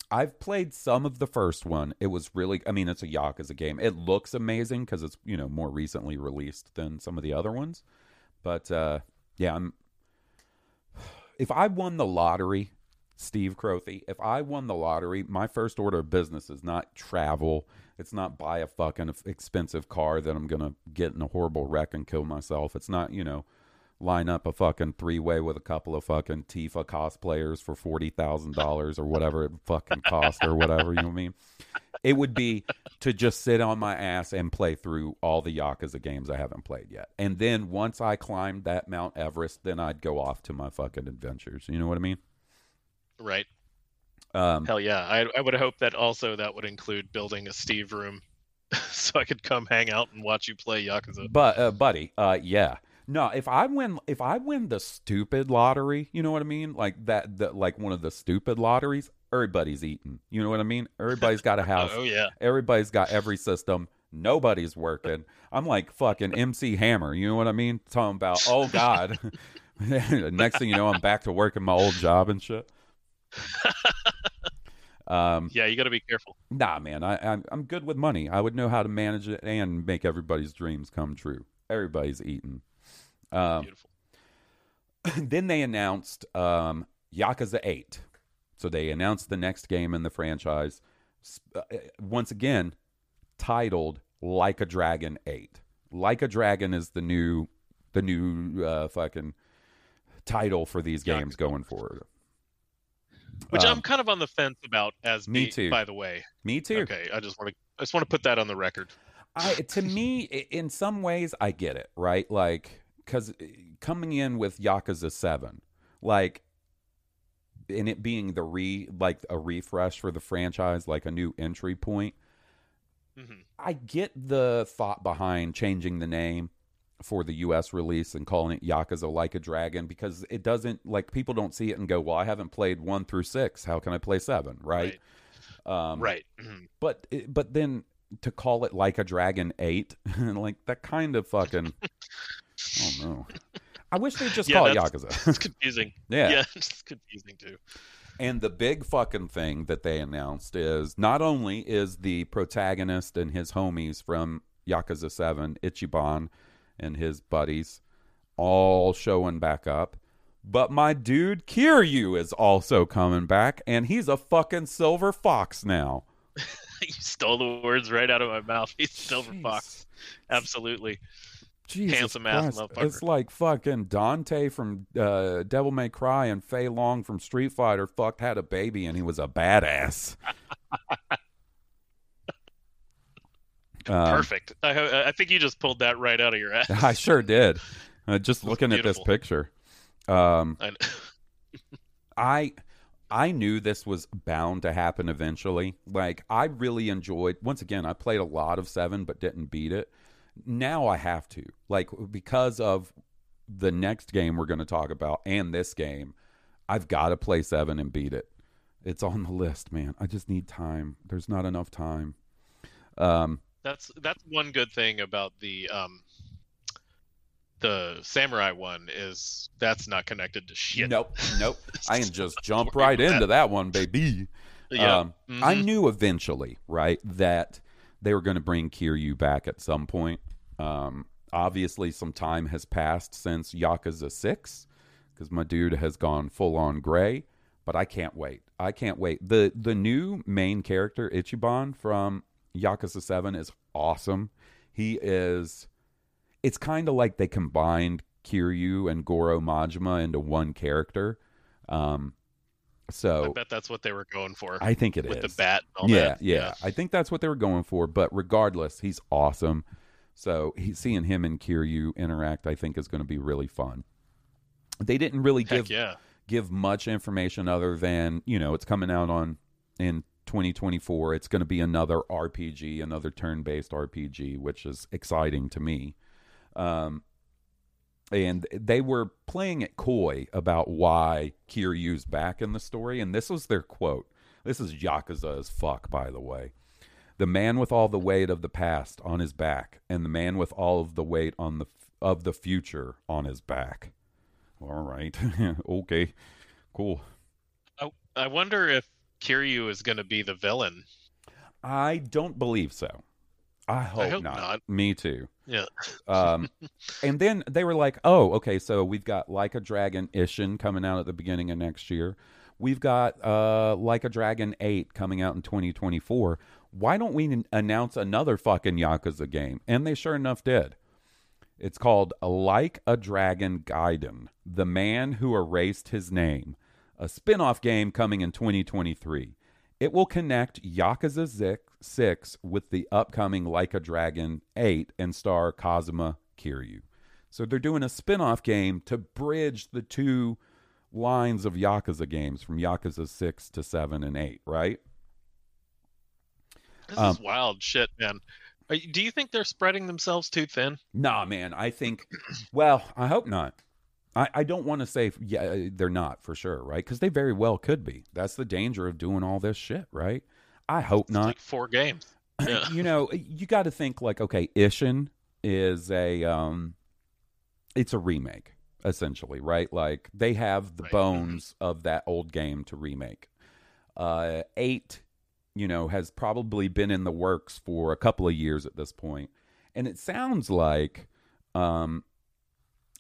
I've played some of the first one. It was really, I mean, it's a Yakuza game. It looks amazing because it's you know more recently released than some of the other ones. But uh, yeah, I'm. If I won the lottery, Steve Crothy, if I won the lottery, my first order of business is not travel. It's not buy a fucking expensive car that I'm gonna get in a horrible wreck and kill myself. It's not you know line up a fucking three way with a couple of fucking Tifa cosplayers for forty thousand dollars or whatever it fucking cost or whatever, you know what I mean? It would be to just sit on my ass and play through all the Yakuza games I haven't played yet. And then once I climbed that Mount Everest, then I'd go off to my fucking adventures. You know what I mean? Right. Um Hell yeah. I I would hope that also that would include building a Steve room so I could come hang out and watch you play Yakuza. But uh, buddy, uh, yeah. No, if I win, if I win the stupid lottery, you know what I mean, like that, the, like one of the stupid lotteries, everybody's eating. You know what I mean? Everybody's got a house. oh yeah. Everybody's got every system. Nobody's working. I'm like fucking MC Hammer. You know what I mean? Talking about, oh God. Next thing you know, I'm back to working my old job and shit. Um, Yeah, you got to be careful. nah, man, I, I'm I'm good with money. I would know how to manage it and make everybody's dreams come true. Everybody's eating. Um, Beautiful. then they announced um, Yakuza 8. So they announced the next game in the franchise. Uh, once again, titled Like a Dragon 8. Like a Dragon is the new the new uh, fucking title for these Yakuza. games going forward. Which Um, I'm kind of on the fence about. As me too. By the way. Me too. Okay, I just want to. I just want to put that on the record. I to me, in some ways, I get it, right? Like, because coming in with Yakuza Seven, like, and it being the re like a refresh for the franchise, like a new entry point. hmm I get the thought behind changing the name for the U.S. release and calling it Yakuza Like a Dragon because it doesn't like people don't see it and go, "Well, I haven't played one through six. How can I play seven? Right? Um, right. mhm. but but then to call it like a dragon 8 like that kind of fucking oh no i wish they'd just Yeah, call it yakuza It's confusing. yeah. Yeah, it's confusing too. and the big fucking thing that they announced is not only is the protagonist and his homies from yakuza 7 ichiban and his buddies all showing back up but my dude kiryu is also coming back and he's a fucking silver fox now you stole the words right out of my mouth. He's Silver Jeez. Fox. Absolutely. Jesus Handsome ass motherfucker. It's like fucking Dante from uh, Devil May Cry and Fei Long from Street Fighter fucked had a baby and he was a badass. Um, Perfect. I, I think you just pulled that right out of your ass. I sure did. Uh, just looking at this picture. Um, I- I I knew this was bound to happen eventually. Like I really enjoyed once again, I played a lot of 7 but didn't beat it. Now I have to. Like because of the next game we're going to talk about and this game, I've got to play 7 and beat it. It's on the list, man. I just need time. There's not enough time. Um That's that's one good thing about the um the samurai one is that's not connected to shit. nope, nope. I can just jump right into that one, baby. Yeah. Um, I Mhm. knew eventually, right, that they were going to bring Kiryu back at some point. Um, obviously, some time has passed since Yakuza 6 because my dude has gone full on gray, but I can't wait. I can't wait. The the new main character, Ichiban from Yakuza 7, is awesome. He is. It's kind of like they combined Kiryu and Goro Majima into one character. Um, so I bet that's what they were going for I think it is with the bat all yeah, yeah, I think that's what they were going for. But regardless, he's awesome. So he, seeing him and Kiryu interact, I think, is going to be really fun. They didn't really Heck give yeah. give much information other than you know it's coming out on in 2024. It's going to be another RPG, another turn-based RPG, which is exciting to me. Um, and they were playing it coy about why Kiryu's back in the story, and this was their quote. This is Yakuza as fuck, by the way. The man with all the weight of the past on his back, and the man with all of the weight on the of the future on his back. All right, okay, cool. I, I wonder if Kiryu is going to be the villain. I don't believe so. I hope, hope not. not. Me too. Yeah. Um, and then they were like, "Oh, okay, so we've got Like a Dragon Ishin coming out at the beginning of next year. We've got uh, Like a Dragon Eight coming out in 2024. Why don't we n- announce another fucking Yakuza game?" And they sure enough did. It's called Like a Dragon Gaiden: The Man Who Erased His Name, a spin-off game coming in 2023. It will connect Yakuza 6 with the upcoming Like a Dragon 8 and star Kazuma Kiryu. So they're doing a spin-off game to bridge the two lines of Yakuza games from Yakuza 6 to 7 and 8, right? This Um, is wild shit, man. Are Do you think they're spreading themselves too thin? Nah, man. I think. Well, I hope not. I, I don't want to say yeah they're not for sure, right? Because they very well could be. That's the danger of doing all this shit, right? I hope It's not. like four games. Yeah. you know, you got to think like, okay, Ishin is a, um, it's a remake essentially, right? Like they have the Right. bones of that old game to remake. Uh, eight, you know, has probably been in the works for a couple of years at this point, and it sounds like, um,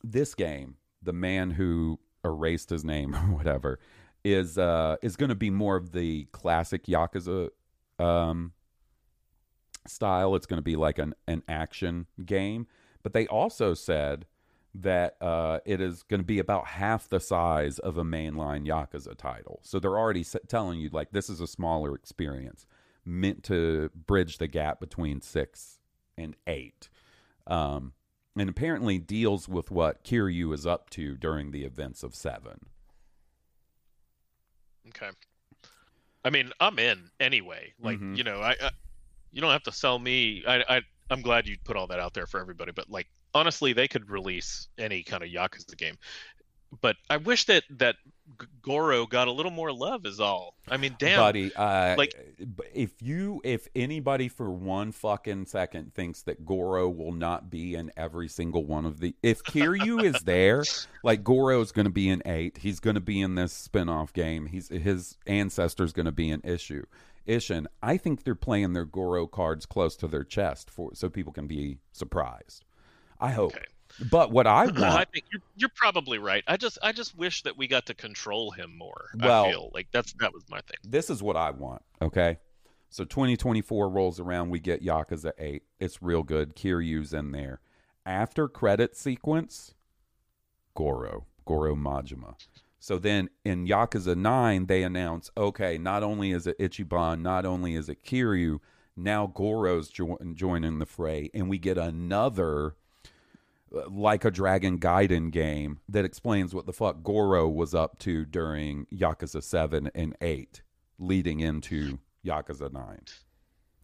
this game, the man who erased his name or whatever, is uh is going to be more of the classic Yakuza um style. It's going to be like an, an action game. But they also said that uh, it is going to be about half the size of a mainline Yakuza title. So they're already telling you, like, this is a smaller experience meant to bridge the gap between six and eight. Um, and apparently deals with what Kiryu is up to during the events of seven. Okay. I mean, I'm in anyway. Like, Mhm. you know, I, I you don't have to sell me. I, I I'm glad you put all that out there for everybody. But like, honestly, they could release any kind of Yakuza game. But I wish that that Goro got a little more love. Is all. I mean, damn. buddy. Uh, like- if you, if anybody for one fucking second thinks that Goro will not be in every single one of the, if Kiryu is there, like Goro's going to be in eight. He's going to be in this spin-off game. He's his ancestor's going to be an issue. Ishin, I think they're playing their Goro cards close to their chest for so people can be surprised. I hope. Okay. But what I want, I think you're, you're probably right. I just I just wish that we got to control him more. Well- I feel like that's that was my thing. this is what I want. Okay. So 2024 rolls around, we get Yakuza 8. It's real good. Kiryu's in there. After credit sequence, Goro, Goro Majima. So then in Yakuza 9, they announce, okay, not only is it Ichiban, not only is it Kiryu, now Goro's jo- joining the fray, and we get another like a Dragon Gaiden game that explains what the fuck Goro was up to during Yakuza 7 and 8, leading into Yakuza 9.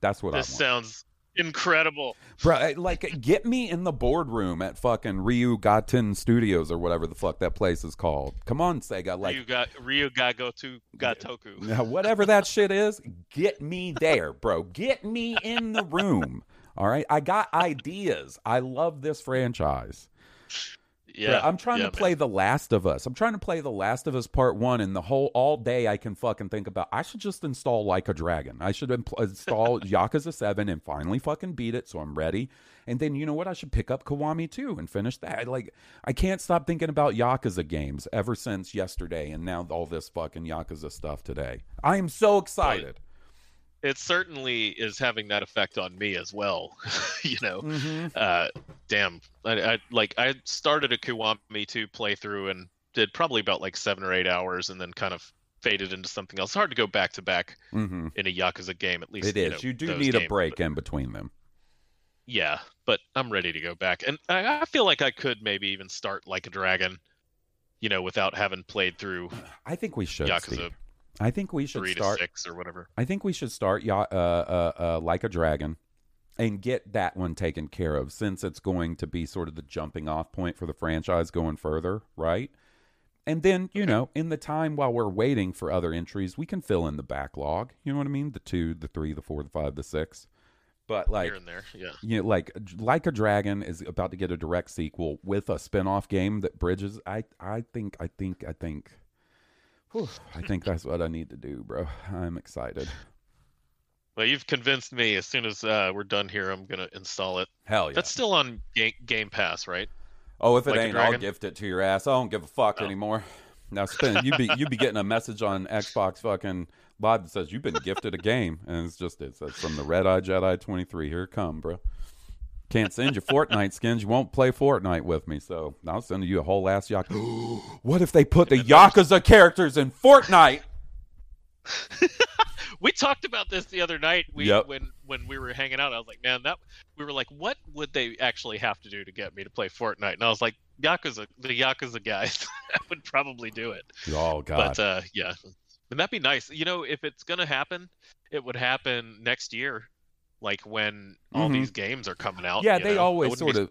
That's what This I want. This sounds incredible. Bro, like, get me in the boardroom at fucking Ryu Gaten Studios or whatever the fuck that place is called. Come on, Sega. Like, Ryu got Ryu got go to Gatoku. now, whatever that shit is, get me there, bro. Get me in the room. All right. I got ideas. I love this franchise. Yeah, I'm trying yeah, to play The Last of Us. I'm trying to play The Last of Us Part One, and the whole all day I can fucking think about. I should just install Like a Dragon. I should impl- install Yakuza Seven and finally fucking beat it, so I'm ready. And then you know what? I should pick up Kiwami 2 and finish that. Like I can't stop thinking about Yakuza games ever since yesterday, and now all this fucking Yakuza stuff today. I am so excited. It certainly is having that effect on me as well. you know, Mhm. uh, damn, I, I like I started a Kiwami 2 playthrough and did probably about like seven or eight hours, and then kind of faded into something else. It's hard to go back to back Mhm. in a Yakuza game, at least. It you know, You do need a break but- in between them. yeah, but I'm ready to go back, and I, I feel like I could maybe even start like a dragon, you know, without having played through I think we should. Yakuza Steve. I think we should three start. to six or whatever. I think we should start uh, uh, uh, like a dragon and get that one taken care of since it's going to be sort of the jumping off point for the franchise going further, right? And then, you know, in the time while we're waiting for other entries, we can fill in the backlog. You know what I mean? The two, the three, the four, the five, the six. But like, Here and there, yeah. you know, like like a dragon is about to get a direct sequel with a spin-off game that bridges. I I think I think I think. Whew, I think that's what I need to do, bro. I'm excited. Well, you've convinced me. As soon as uh, we're done here, I'm gonna install it. Hell yeah. That's still on Game, Game Pass, right? Oh, if it Like ain't, I'll gift it to your ass. I don't give a fuck Oh. anymore. Now, spin. You be you be getting a message on Xbox fucking live that says you've been gifted a game, and it's just it says from the Red Eye Jedi twenty three. Here come, bro. Can't send you Fortnite skins. You won't play Fortnite with me, so I'll send you a whole ass Yakuza. what if they put the Yakuza characters in Fortnite? We talked about this the other night. We Yep. when when we were hanging out, I was like, man, that we were like, what would they actually have to do to get me to play Fortnite? And I was like, Yakuza, the Yakuza guys would probably do it. Oh God, But uh, yeah, and that'd be nice. You know, if it's gonna happen, it would happen next year. Like when all Mhm. these games are coming out. Yeah, they know? Always sort of-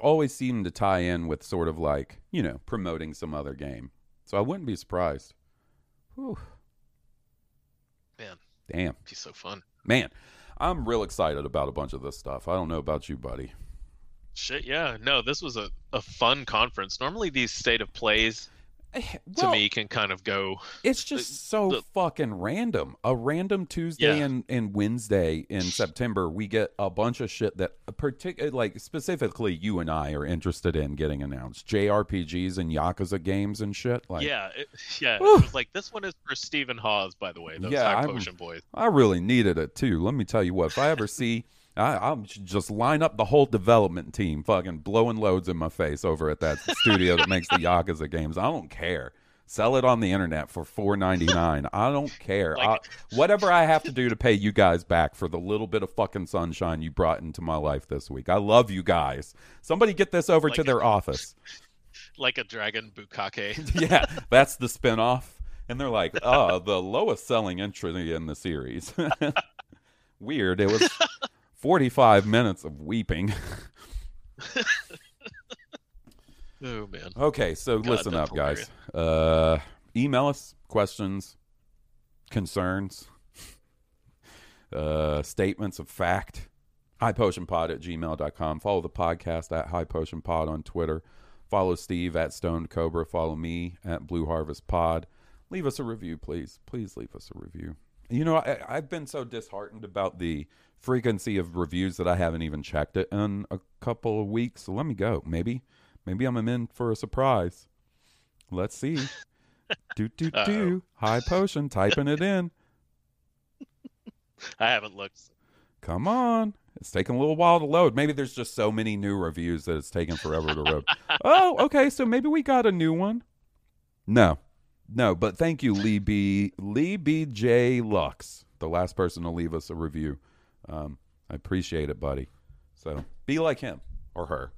always seem to tie in with sort of like you know promoting some other game. So I wouldn't be surprised. Whew. Man. damn, be so fun. man, I'm real excited about a bunch of this stuff. I don't know about you, buddy. Shit, yeah. No, this was a, a fun conference. Normally these state of plays to me can kind of go It's just so the- fucking random. A random Tuesday Yeah. and, and Wednesday in September, we get a bunch of shit that, uh, partic- uh, like specifically, you and I are interested in getting announced. JRPGs and Yakuza games and shit. Like, yeah, it, yeah. It was like this one is for Stephen Hawes, by the way. Those Yeah, high potion boys. I really needed it too. Let me tell you what. If I ever see, I, I should just line up the whole development team, fucking blowing loads in my face over at that studio that makes the Yakuza games. I don't care. Sell it on the internet for four ninety nine. I don't care. Like- I, whatever I have to do to pay you guys back for the little bit of fucking sunshine you brought into my life this week. I love you guys. Somebody get this over to Like- their office. Like a dragon bukkake. yeah, that's the spinoff. And they're like, oh, the lowest selling entry in the series. Weird. It was 45 minutes of weeping. oh man. Okay, so God, listen up, guys. Uh, email us questions, concerns, uh, statements of fact. highpotionpod at gmail.com. Follow the podcast at High Potion Pod on Twitter. Follow Steve at Stoned Cobra. Follow me at Blue Harvest Pod. Leave us a review, please. Please leave us a review. You know, I, I've been so disheartened about the frequency of reviews that I haven't even checked it in a couple of weeks. So let me go. Maybe, maybe I'm in for a surprise. Let's see. do do Uh-oh. do. High potion. Typing it in. I haven't looked. Come on. It's taking a little while to load. Maybe there's just so many new reviews that it's taking forever to load. oh, okay. So maybe we got a new one. No. No, but thank you, Lee B. Lee B. J. Lux, the last person to leave us a review. Um, I appreciate it, buddy. So be like him or her,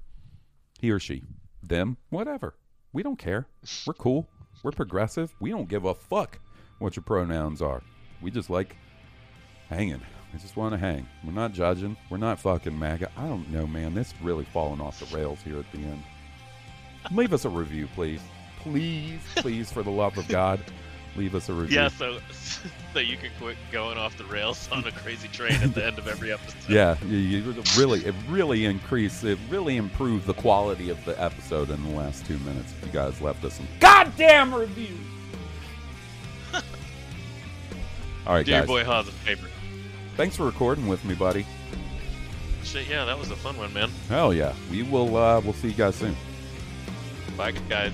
he or she, them, whatever. We don't care. We're cool. We're progressive. We don't give a fuck what your pronouns are. We just like hanging. We just want to hang. We're not judging. We're not fucking MAGA. I don't know, man. This really falling off the rails here at the end. Leave us a review, please. Please, please, for the love of God, leave us a review. Yeah, so so you can quit going off the rails on a crazy train at the end of every episode. Yeah, you, you really, it really increased, it really improved the quality of the episode in the last two minutes. If you guys left us some goddamn reviews. All right, your guys. boy Haas a favor. Thanks for recording with me, buddy. Shit, yeah, that was a fun one, man. Hell yeah. We will. Uh, we'll see you guys soon. Bye, guys.